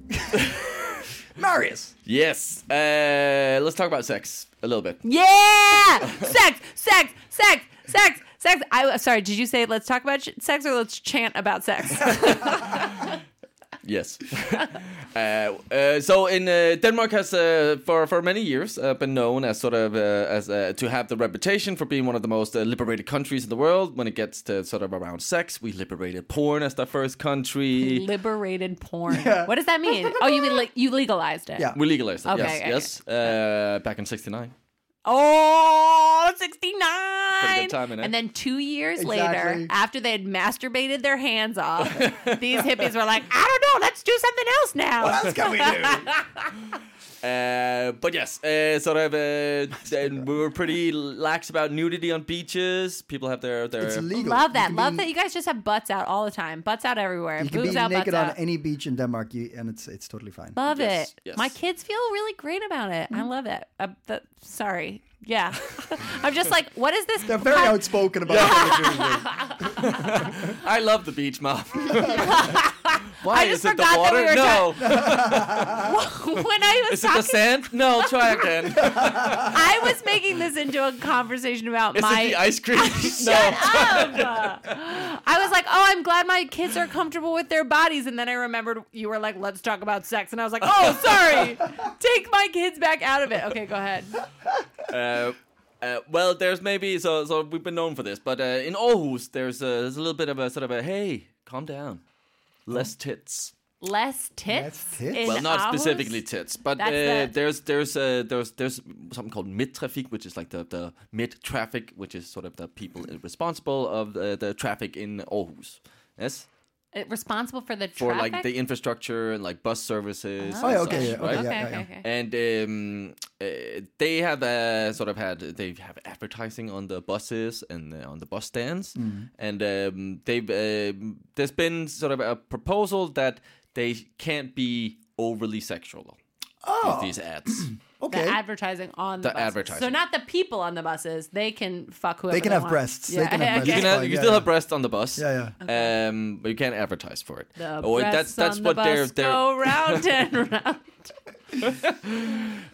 Marius. Yes. Uh, let's talk about sex a little bit. Yeah. sex. Sex. Sex. Sex. Sex. I sorry. Did you say let's talk about sh- sex or let's chant about sex? Yes. uh, uh, so in uh, Denmark has uh, for for many years uh, been known as sort of uh, as uh, to have the reputation for being one of the most uh, liberated countries in the world when it gets to sort of around sex. We liberated porn as the first country. Liberated porn. What does that mean? Oh, you mean like you legalized it? Yeah. we legalized it. Okay, yes, okay, yes. Uh, back in '69. Oh, 69. Good timing, eh? And then two years Exactly. later, after they had masturbated their hands off, these hippies were like, I don't know, let's do something else now. What else can we do? Uh, but yes, uh, sort of. Uh, then we were pretty lax about nudity on beaches. People have their their. It's illegal. Love that. Love be- that you guys just have butts out all the time. Butts out everywhere. You can Boobs be out, naked on out. any beach in Denmark, you, and it's it's totally fine. Love Yes, it. yes. My kids feel really great about it. Mm-hmm. I love it. Uh, the, sorry. Yeah. I'm just like, what is this? They're very outspoken about what they're. I love the beach, mom. Why I just is it the forgot that water? we were no. when I was Is it the talking, sand? No. Try again. I was making this into a conversation about Is my it the ice cream? Shut up! I was like, oh, I'm glad my kids are comfortable with their bodies. And then I remembered you were like, let's talk about sex. And I was like, oh, sorry. Take my kids back out of it. Okay, go ahead. Uh, uh, well, there's maybe so so we've been known for this, but uh, in Aarhus there's a, there's a little bit of a sort of a hey, calm down, less tits. Less tits. Less tits? in well, not Aarhus? specifically tits, but uh, the- there's there's uh, there's there's something called Midttrafik, which is like the the mid traffic, which is sort of the people responsible of the, the traffic in Aarhus. Yes, Uh, Responsible for the for traffic? like the infrastructure and like bus services. Oh, and okay, such, yeah, right? okay, okay, yeah, okay, yeah. okay. and um, uh, they have uh, sort of had they have advertising on the buses and uh, on the bus stands, Mm. and um, they've uh, there's been sort of a proposal that they can't be overly sexual with these ads. Okay. The advertising on the, The buses. advertising. So not the people on the buses. They can fuck whoever They can have want. breasts. They can have breasts. You can, have, you yeah, still yeah. have breasts on the bus, Yeah, yeah. Um, but you can't advertise for it. The Oh, breasts that's that's on what the they're bus they're. go round and round.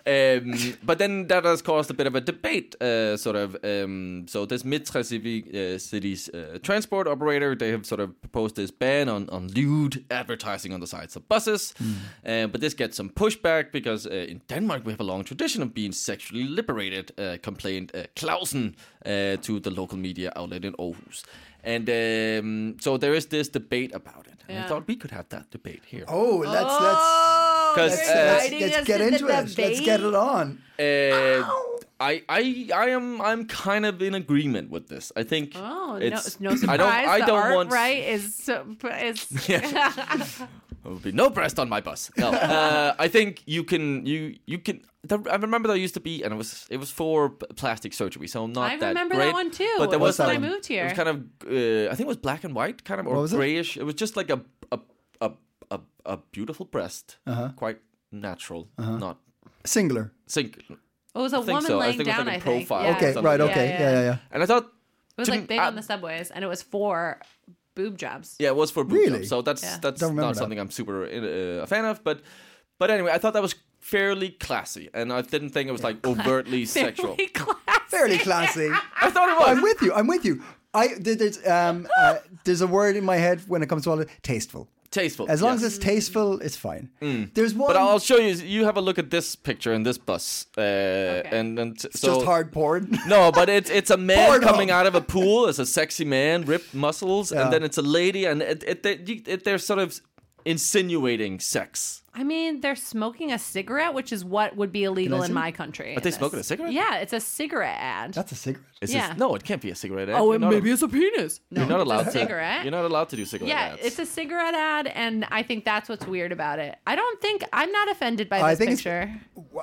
Um, but then that has caused a bit of a debate, uh, sort of. Um, so this Midttrafik uh, City's uh, transport operator, they have sort of proposed this ban on, on lewd advertising on the sides of buses. Uh, but this gets some pushback because uh, in Denmark we have a long tradition of being sexually liberated, uh, complained uh, Clausen uh, to the local media outlet in Aarhus. And um, so there is this debate about it. And I thought we could have that debate here. Oh, let's let's Oh, 'Cause, let's, uh, let's, let's us get into it. Let's get it on. Uh, I, I, I am, I'm kind of in agreement with this. I think Oh, it's. no, no surprise. I don't, I the don't art want. right is so, is There will be no breast on my bus. No, uh, I think you can. You you can. The, I remember there used to be, and it was it was for plastic surgery, so not I that remember great. that one too. But there was was when I one? moved It here. was kind of, uh, I think it was black and white, kind of, or What was it? grayish. It? was just like a a a a, a beautiful breast, Uh-huh. quite natural, not Singular. sink. it was a think woman so. I laying think it was down. like a I think. profile Yeah. Okay, right. Okay, yeah, yeah, yeah. And I thought It was like big I- on the subways, and it was for boob jobs. Yeah, it was for boob Really? jobs, So that's Yeah. that's Don't that. something I'm super uh, a fan of. But but anyway, I thought that was fairly classy, and I didn't think it was like overtly sexual. Classy. Fairly classy. I thought it was. I'm with you. I'm with you. I there's um uh, there's a word in my head when it comes to all of it. Tasteful. Tasteful. As long yes. Mm. as it's tasteful, it's fine. There's one. But I'll show you. You have a look at this picture in this bus, uh, and and t- it's so just hard porn. No, but it's it's a man Pornhub. coming out of a pool as a sexy man, ripped muscles, Yeah. and then it's a lady, and it, it, they- you- it, they're sort of insinuating sex. I mean, they're smoking a cigarette, which is what would be illegal in my country. Are they smoking a cigarette? Yeah, it's a cigarette ad. That's a cigarette. Is Yeah. this, no, it can't be a cigarette. ad. oh, and maybe a, it's a penis. No, you're not it's allowed a to. cigarette. You're not allowed to do cigarette yeah, ads. it's a cigarette ad, and I think that's what's weird about it. I don't think I'm not offended by this I think picture.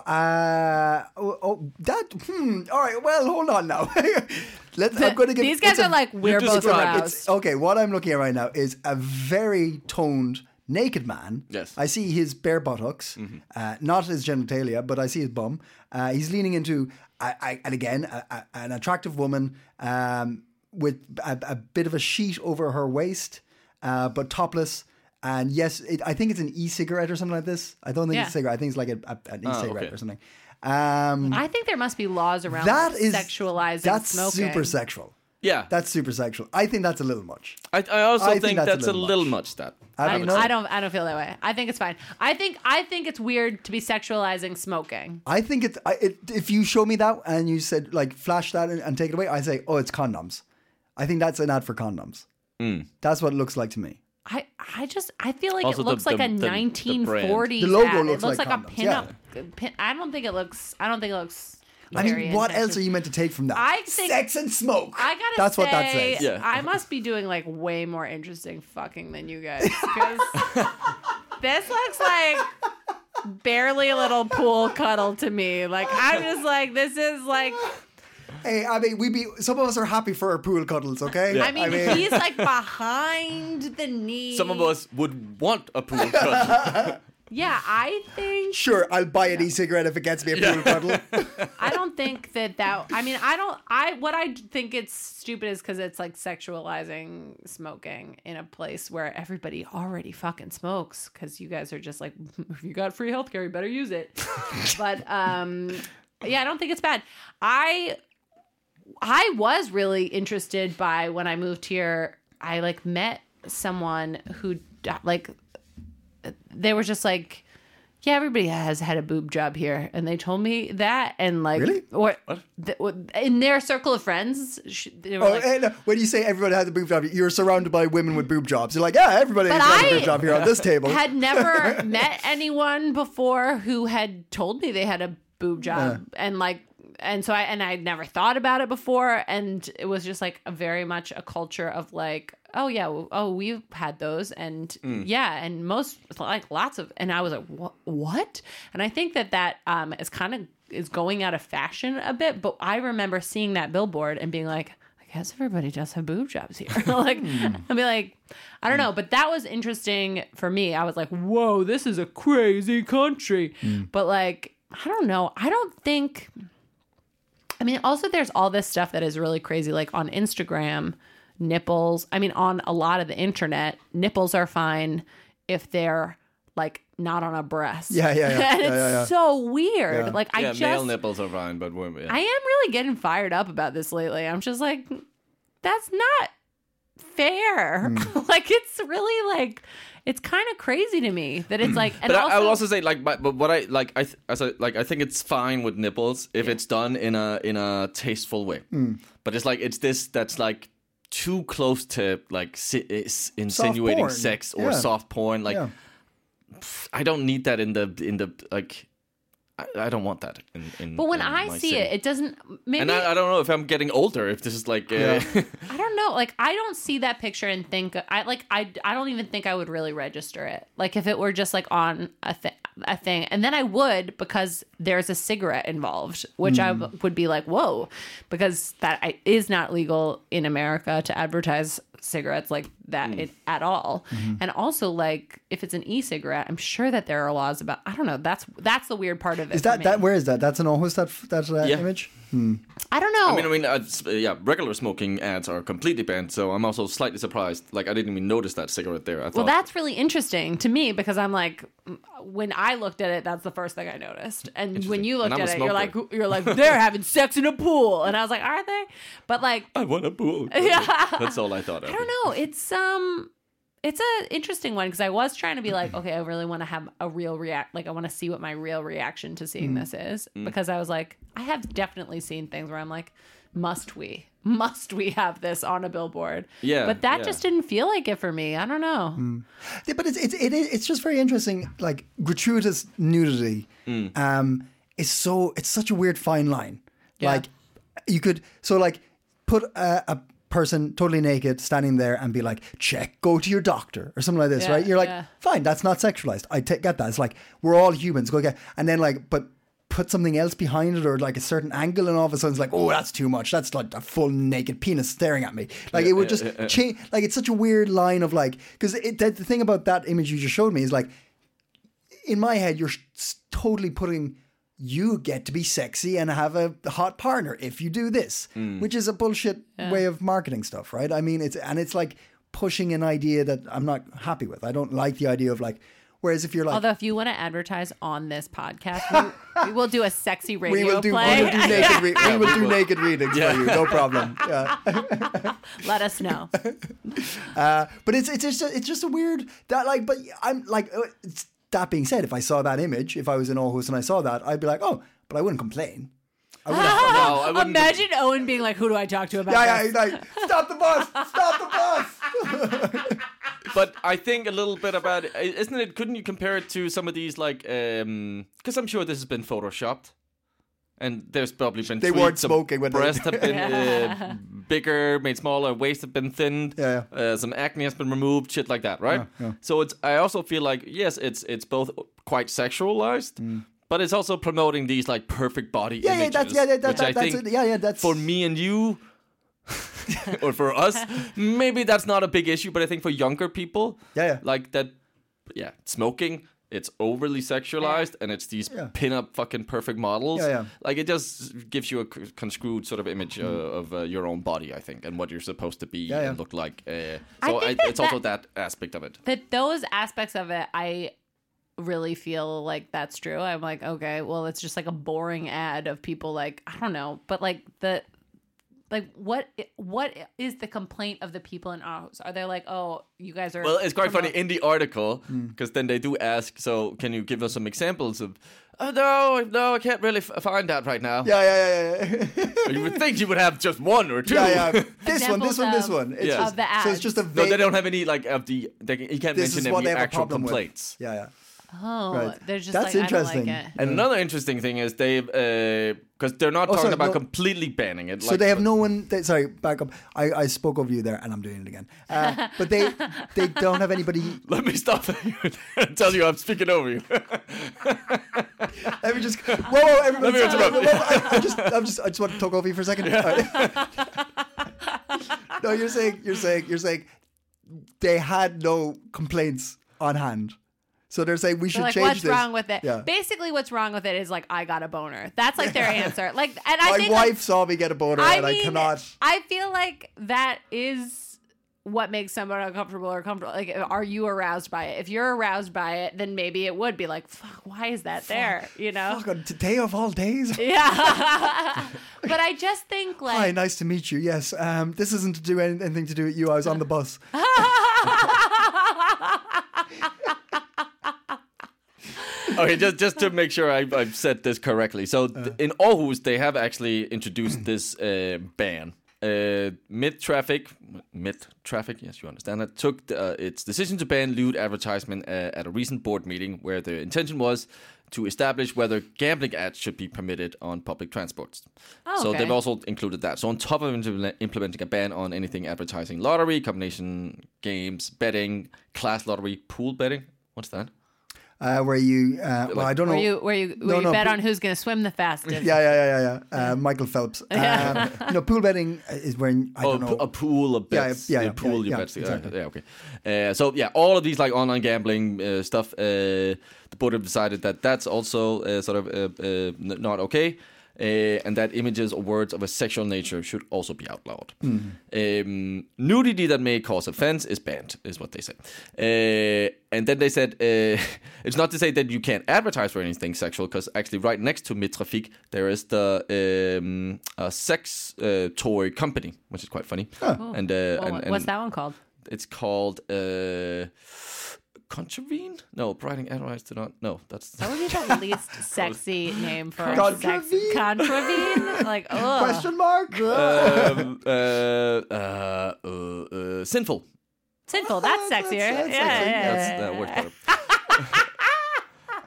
Uh, oh, oh, that. Hmm. All right. Well, hold on now. Let's. I'm going to give. These guys it's a- are like we're both aroused. Okay, what I'm looking at right now is a very toned naked man. Yes. I see his bare buttocks, uh, not his genitalia, but I see his bum. Uh, he's leaning into, I, I, and again, a, a, an attractive woman um, with a, a bit of a sheet over her waist, uh, but topless. And yes, it, I think it's an e-cigarette or something like this. I don't think Yeah. it's a cigarette. I think it's like a, a, an e-cigarette okay. or something. Um, I think there must be laws around that like, is sexualizing That's smoking. super sexual. Yeah. That's super sexual. I think that's a little much. I, I also I think, think that's, that's a a little little much. much. That I I, don't know. I don't. I don't feel that way. I think it's fine. I think. I think it's weird to be sexualizing smoking. I think it's I, it, if you show me that and you said like flash that and, and take it away, I say, oh, it's condoms. I think that's an ad for condoms. Mm. That's what it looks like to me. I. I just. I feel like Also it the- looks like the- a the- the 1940s. The logo ad. looks it looks like like, condoms, a pinup. Pin, I don't think it looks. I don't think it looks. I mean, what else are you meant to take from that? I think- sex and smoke. I gotta That's say, what that says. Yeah. I must be doing like way more interesting fucking than you guys. 'cause this looks like barely a little pool cuddle to me. Like I'm just like this is like Hey, I mean, we be some of us are happy for our pool cuddles, okay? I mean, he's like behind the knee. some of us would want a pool cuddle. Yeah, I think sure, I'll buy an e-cigarette if it gets me a pool cuddle. I don't think that that. I mean, I don't. I what I think it's stupid is because it's like sexualizing smoking in a place where everybody already fucking smokes. Because you guys are just like, if you got free healthcare, you better use it. but um, yeah, I don't think it's bad. I I was really interested by when I moved here. I like met someone who like they were just like, yeah, everybody has had a boob job here, and they told me that, and like, Really? or th- in their circle of friends, sh- they were Oh, like, and uh, when you say everybody has a boob job, you're surrounded by women with boob jobs. You're like, yeah, everybody has a boob job here on this table. I had never met anyone before who had told me they had a boob job and like and so I and I'd never thought about it before and it was just like a very much a culture of like oh yeah oh we've had those and mm. yeah and most like lots of and I was like what what and I think that that um is kind of is going out of fashion a bit but I remember seeing that billboard and being like I guess everybody does have boob jobs here. like, hmm. I'd be like, I don't hmm. know, but that was interesting for me. I was like, whoa, this is a crazy country. Hmm. But like, I don't know. I don't think. I mean, also there's all this stuff that is really crazy, like on Instagram, nipples. I mean, on a lot of the internet, nipples are fine if they're like not on a breast. Yeah, yeah, yeah. and Yeah, it's yeah, yeah. so weird. Yeah. Like I yeah, just male nipples are fine, but women. Yeah. I am really getting fired up about this lately. I'm just like, that's not fair. Hmm. like, it's really like, it's kind of crazy to me that it's like, and but also, I, I will also say like, but, but what I like, I th- as I like, I think it's fine with nipples if it's done in a in a tasteful way. Hmm. But it's like it's this that's like too close to like si- is insinuating sex or Yeah. soft porn. Like Yeah. I don't need that in the in the like. I, I don't want that. In, in But when in I see city. it, it doesn't. Maybe and I, I don't know if I'm getting older. If this is like, uh, Yeah. I don't know. Like I don't see that picture and think I like I I don't even think I would really register it. Like if it were just like on a thing a thing, and then I would because there's a cigarette involved, which I w- would be like, whoa, because that I, is not legal in America to advertise cigarettes like that it, at all. And also like if it's an e-cigarette, I'm sure that there are laws about. I don't know. That's that's the weird part of it. Is that that? Where is that? That's an Aarhus. That that uh, Yeah. image. I don't know. I mean, I mean, uh, uh, yeah, regular smoking ads are completely banned. So I'm also slightly surprised. Like I didn't even notice that cigarette there. I Well, that's really interesting to me because I'm like, mm, when I looked at it, that's the first thing I noticed. And when you looked at it, you're like, you're like, they're having sex in a pool, and I was like, are they? But like, I want a pool. Yeah. that's all I thought. Of. I don't know. It's um, it's an interesting one because I was trying to be like, okay, I really want to have a real react. Like, I want to see what my real reaction to seeing Mm. this is because I was like, I have definitely seen things where I'm like, must we? Must we have this on a billboard? Yeah, But that yeah. just didn't feel like it for me. I don't know. Yeah, but it's it's it, is- it's just very interesting. Like gratuitous nudity, Mm. um, is so it's such a weird fine line. Yeah. Like you could so like put a, a person totally naked standing there and be like, check, go to your doctor or something like this, Yeah, right? You're like, yeah. fine, that's not sexualized. I get that. It's like we're all humans. Go get and then like, but. Put something else behind it, or like a certain angle, and all of a sudden it's like, oh, that's too much. That's like a full naked penis staring at me. Like it would just change. Like it's such a weird line of like, because the, the thing about that image you just showed me is like, in my head, you're s- totally putting you get to be sexy and have a hot partner if you do this, which is a bullshit way of marketing stuff, right? I mean, it's and it's like pushing an idea that I'm not happy with. I don't like the idea of like. Whereas if you're like, Although, if you want to advertise on this podcast, we, we will do a sexy radio we will do, we will do naked, re- we will do naked readings for you, no problem. Yeah. Let us know. Uh, but it's it's just a, it's just a weird that like. But I'm like uh, it's, that being said, if I saw that image, if I was in Aarhus and I saw that, I'd be like, oh, but I wouldn't complain. I wouldn't. No, I wouldn't. Imagine Owen being like, "Who do I talk to about yeah, this?" yeah, like stop the bus, stop the bus. but I think a little bit about it, isn't it? Couldn't you compare it to some of these like? Um, because I'm sure this has been photoshopped, and there's probably been They weren't smoking when they- breasts have been uh, bigger, made smaller, waist have been thinned, Yeah, Uh, some acne has been removed, shit like that, right? So it's. I also feel like yes, it's it's both quite sexualized. But it's also promoting these like perfect body Mm. Yeah, yeah, images, that's yeah, yeah, that, which I that, that's think it. yeah, yeah, that's for me and you or for us maybe that's not a big issue but i think for younger people Yeah, yeah. like that yeah smoking it's overly sexualized and it's these Yeah. pin-up fucking perfect models Yeah, yeah. like it just gives you a conscrewed sort of image uh, of uh, your own body i think and what you're supposed to be yeah. and look like uh, I so think I that it's also that- that aspect of it that those aspects of it, I really feel like that's true. I'm like, okay, well, it's just like a boring ad of people like I don't know, but like the like what what is the complaint of the people in Aarhus? Are they like, oh, you guys are? Well, it's quite funny in the article hmm. because then they do ask. So, can you give us some examples of? Oh no, no, I can't really f- find that right now. yeah, yeah, yeah, yeah. You would think you would have just one or two. yeah, yeah. This one, this one, this one. It's Yeah. just, of the so it's just a No, they don't have any like of the. They, you can't this mention any they have actual complaints. with. Yeah, yeah. Oh, Right. they're just That's like, interesting. I don't like it. And another interesting thing is they've because they're not Oh, talking sorry, about no. completely banning it. So like- they have no one. They, sorry, back up. I, I spoke over you there, and I'm doing it again. Uh, but they they don't have anybody. Let me stop and tell you I'm speaking over you. Let me just. Whoa, whoa, everybody! Let me interrupt. Whoa, whoa, I, I just, I'm just, I just want to talk over you for a second. All right. no, you're saying, you're saying, you're saying they had no complaints on hand, so they're saying we should like, change what's this. wrong with it? Yeah. Basically, what's wrong with it is like, I got a boner. That's like their answer. Like, and I My think like, wife saw me get a boner, I and mean, I cannot. I feel like that is what makes someone uncomfortable or comfortable. Like, are you aroused by it? If you're aroused by it, then maybe it would be like, fuck, why is that there? You know? Fuck, on today of all days. Yeah. but I just think like, Hi, nice to meet you. Yes, um, this isn't to do anything to do with you. I was on the bus. okay, just just to make sure I, I've said this correctly. So th- in Aarhus, they have actually introduced this uh, ban. Uh, Midttrafik, mid traffic. Yes, you understand that. Took uh, its decision to ban lewd advertisement uh, at a recent board meeting, where the intention was to establish whether gambling ads should be permitted on public transports. Oh, So okay. they've also included that. So on top of implementing a ban on anything advertising lottery, combination games, betting, class lottery, pool betting. What's that? Uh, where you, uh, well, I don't know. Where you where you where No, you no, bet but- on who's going to swim the fastest. yeah, yeah, yeah, yeah, yeah. Uh, Michael Phelps. Um, no, pool betting is when I oh, don't know. a pool of Yeah, bets. yeah, yeah, pool yeah, your yeah, bets. Yeah, exactly. yeah, okay. Uh, so yeah, all of these like online gambling uh, stuff. Uh, the board have decided that that's also uh, sort of uh, uh, not okay. Uh, and that images or words of a sexual nature should also be outlawed. Hmm. Um, nudity that may cause offense is banned, is what they say. Uh, and then they said uh, it's not to say that you can't advertise for anything sexual, because actually, right next to Midttrafik, there is the um, a sex uh, toy company, which is quite funny. And, uh, Well, and, and what's that one called? It's called uh, Contravene. No, Brighting Advice to not. No, that's That would be the least sexy name for a sex. Contravene? Contravene? Like, oh. Question mark? um, uh, uh, uh, uh, sinful. Sinful. That's that's- sexier. that's yeah, sexy. yeah, That's yeah. that works better.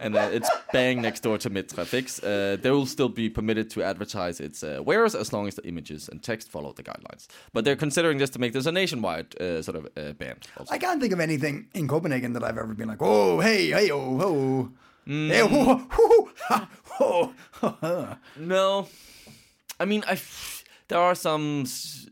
And uh, it's bang next door to Mitrafix. Uh, they will still be permitted to advertise its uh, wares as long as the images and text follow the guidelines. But they're considering this to make this a nationwide uh, sort of uh, ban. Also. I can't think of anything in Copenhagen that I've ever been like, oh, hey, hey, oh, oh. Mm. Hey, oh, oh, ha, oh, oh. No, I mean, I f- there are some. s-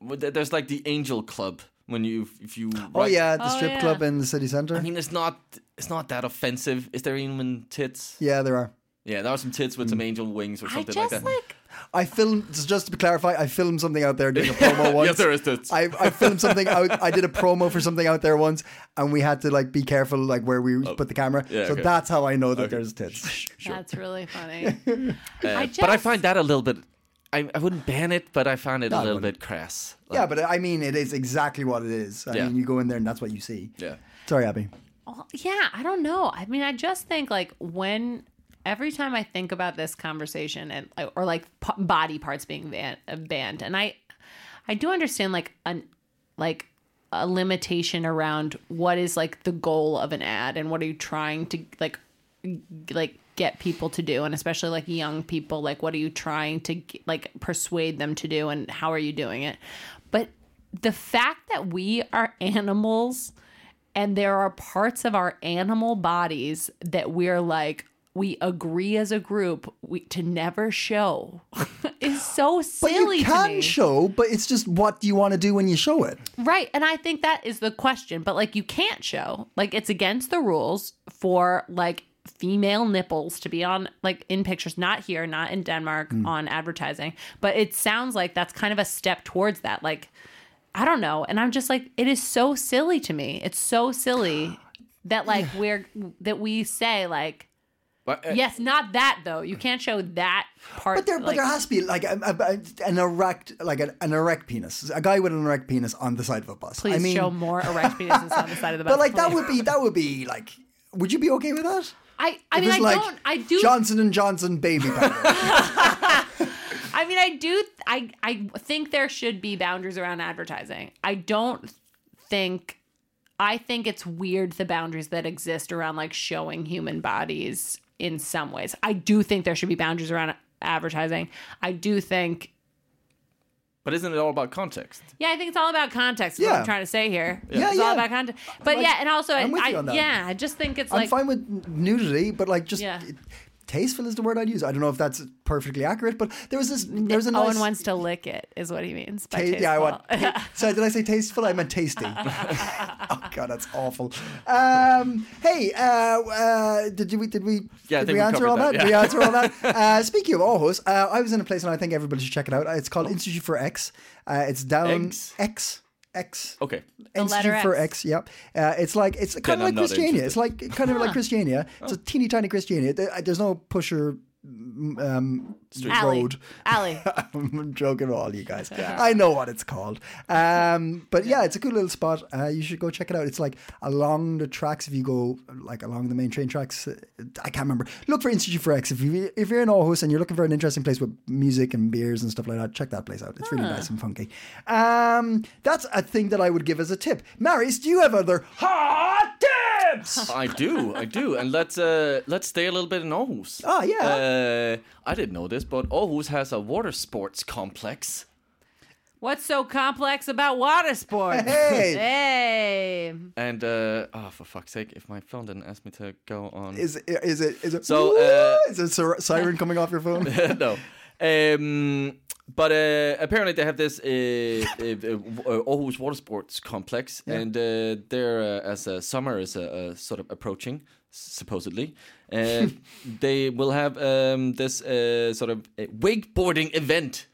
There's like the Angel Club when you if you. Oh, write- yeah, the Oh, strip yeah. club in the city center. I mean, it's not it's not that offensive. Is there even tits? yeah, there are. Yeah, there are some tits with some angel wings or I something just like like, that. I filmed, just just to clarify, I filmed something out there doing a promo once. yes, there is tits. I, I filmed something out. I did a promo for something out there once, and we had to like be careful like where we put the camera. yeah, so okay. that's how I know that there's tits. that's really funny. Uh, I but I just- find that a little bit. I, I wouldn't ban it, but I found it No, I a little wouldn't. bit crass. yeah, but I mean, it is exactly what it is. I Yeah. mean, you go in there and that's what you see. Yeah. Sorry, Abby. Yeah, I don't know. I mean, I just think like when every time I think about this conversation and or like p- body parts being uh, banned, and I I do understand like an like a limitation around what is like the goal of an ad and what are you trying to like like get people to do and especially like young people like what are you trying to like persuade them to do and how are you doing it but the fact that we are animals and there are parts of our animal bodies that we're like we agree as a group we, to never show is so silly. But you can show, but it's just what do you want to do when you show it? Right. And I think that is the question. But like you can't show. Like it's against the rules for like female nipples to be on like in pictures, not here, not in Denmark mm. on advertising. But it sounds like that's kind of a step towards that. Like I don't know. And I'm just like, it is so silly to me. It's so silly that like we're that we say like But, uh, yes, not that though. You can't show that part. But there, but there has to be like a, a, an erect, like an, an erect penis, a guy with an erect penis on the side of a bus. Please I mean, show more erect penises on the side of the bus. but like that would be that would be like, would you be okay with that? I. I If mean, I like don't. I do. Johnson and Johnson baby powder. I mean, I do. I I think there should be boundaries around advertising. I don't think. I think it's weird the boundaries that exist around like showing human bodies in some ways. I do think there should be boundaries around advertising. I do think. but isn't it all about context? Yeah, I think it's all about context. Is what Yeah. I'm trying to say here. Yeah, it's yeah. all about context. But Like, yeah, and also, I'm with I, you on that. yeah, I just think it's I'm like fine with nudity, but like just Yeah. Tasteful is the word I'd use. I don't know if that's perfectly accurate, but there was this. There was a nice. Owen wants to lick it, is what he means. By Ta- yeah, I want. tasteful. ta- sorry, did I say tasteful? I meant tasty. oh god, that's awful. Um, hey, uh, uh, did we did we Yeah, I did think we we answer all that, that? Did we answer all that? Uh, speaking of Aarhus, uh, I was in a place and I think everybody should check it out. It's called Institute for X. Uh, it's down Eggs? X X. Okay. Institute letter for X. X. Yep. Uh, it's like it's kind Then of like I'm Christiania. It's like kind of like Christiania. It's a teeny tiny Christiania. There's no pusher um, Alley. road. Alley. I'm joking with all you guys. I know what it's called. Um, but yeah, it's a good little spot. Uh, you should go check it out. It's like along the tracks. If you go like along the main train tracks, uh, I can't remember. Look for Institute for X. If you if you're in Aarhus and you're looking for an interesting place with music and beers and stuff like that, check that place out. It's really nice and funky. Um, that's a thing that I would give as a tip. Marius, do you have other hot tips? Sports. I do, I do, and let's uh, let's stay a little bit in Aarhus. Oh, yeah. Uh, I didn't know this, but Aarhus has a water sports complex. What's so complex about water sports? Hey. Hey. And uh, oh, for fuck's sake, if my phone didn't ask me to go on, Is it? Is it? Is it? So, uh, is it a siren coming off your phone? no. Um, but uh, apparently they have this uh, uh, uh, Aarhus Water Sports Complex, and uh, there, uh, as uh, summer is uh, uh, sort of approaching, supposedly, uh, they will have um, this uh, sort of uh, wakeboarding event.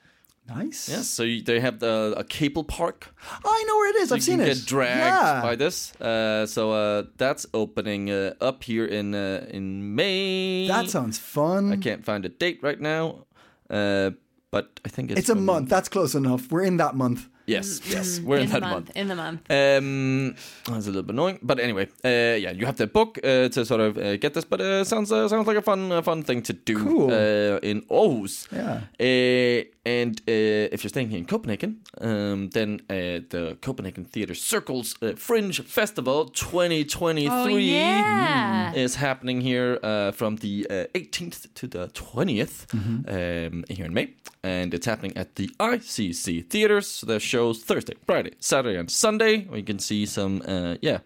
nice. Yes, so you, they have the a cable park. Oh, I know where it is. I've you seen it. get dragged yeah. by this. Uh, so uh, that's opening uh, up here in uh, in May. That sounds fun. I can't find a date right now, uh, but I think it's It's a month. That's close enough. We're in that month. Yes, yes, we're in, the that month. month. In the month. Um, that's a little bit annoying, but anyway, uh, yeah, you have to book uh, to sort of uh, get this, but uh, sounds uh, sounds like a fun uh, fun thing to do Cool. uh, in Aarhus. Yeah. Uh, and uh, if you're staying here in Copenhagen, um, then uh, the Copenhagen Theatre Circles uh, Fringe Festival 2023 Oh, yeah. is happening here uh, from the uh, 18th to the 20th Mm-hmm. um, here in May. And it's happening at the ICC Theaters. So there's shows Thursday, Friday, Saturday, and Sunday. Where you can see some, uh, yeah,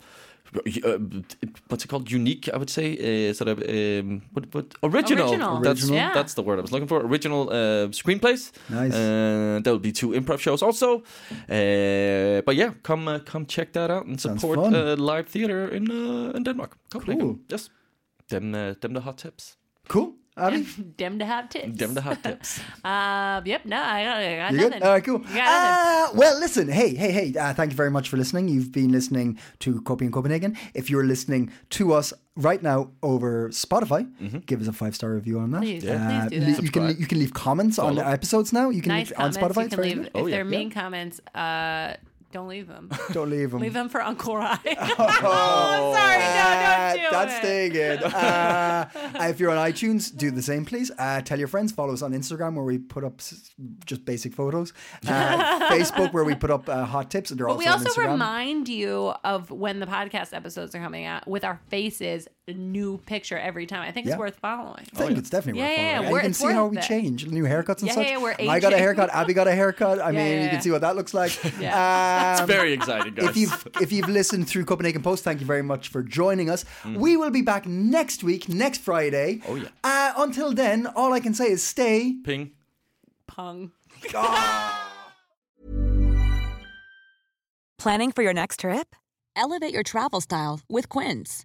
uh, what's it called? Unique, I would say. Uh, sort of um, what, what original. Original. That's Original. Yeah. that's the word I was looking for. Original uh, screenplays. Nice. Uh, there will be two improv shows also. Uh, but yeah, come uh, come check that out and support uh, live theater in uh, in Denmark. Copenhagen. Cool. Yes. Them uh, them the hot tips. Cool. Abby, Dem to have tips. Dem to hot tips. Uh, yep. No, I got, I got you nothing. good? All right, cool. Got nothing. Uh, well, listen. Hey, hey, hey. Uh, thank you very much for listening. You've been listening to Coping in Copenhagen. If you're listening to us right now over Spotify, give us a five star review on that. Uh, Please, yeah. please do le- that. You can you can leave comments on the episodes now. You can nice leave on. Spotify. You It's can very leave good. if Oh, yeah. they're mean comments. Uh, don't leave them. Don't leave them. leave them for Uncle Rye. oh, sorry. No, don't do That's it. staying in. Uh, if you're on iTunes, do the same, please. Uh, tell your friends. Follow us on Instagram, where we put up just basic photos. Uh, Facebook, where we put up uh, hot tips, and they're But also we also remind you of when the podcast episodes are coming out with our faces, new picture every time. I think Yeah. it's worth following. I think it's definitely Yeah, worth yeah, following. yeah, And you we're- can it's see how worth we it. change, new haircuts and Yeah, such. yeah, we're I got a aging. haircut. Abby got a haircut. I mean, yeah, you yeah. can see what that looks like. Yeah. Um, Very exciting, guys. if you've if you've listened through Copenhagen Post, thank you very much for joining us. Mm. We will be back next week, next Friday. Oh, yeah. Uh, until then, all I can say is stay. Ping. Pung. Planning for your next trip? Elevate your travel style with Quince.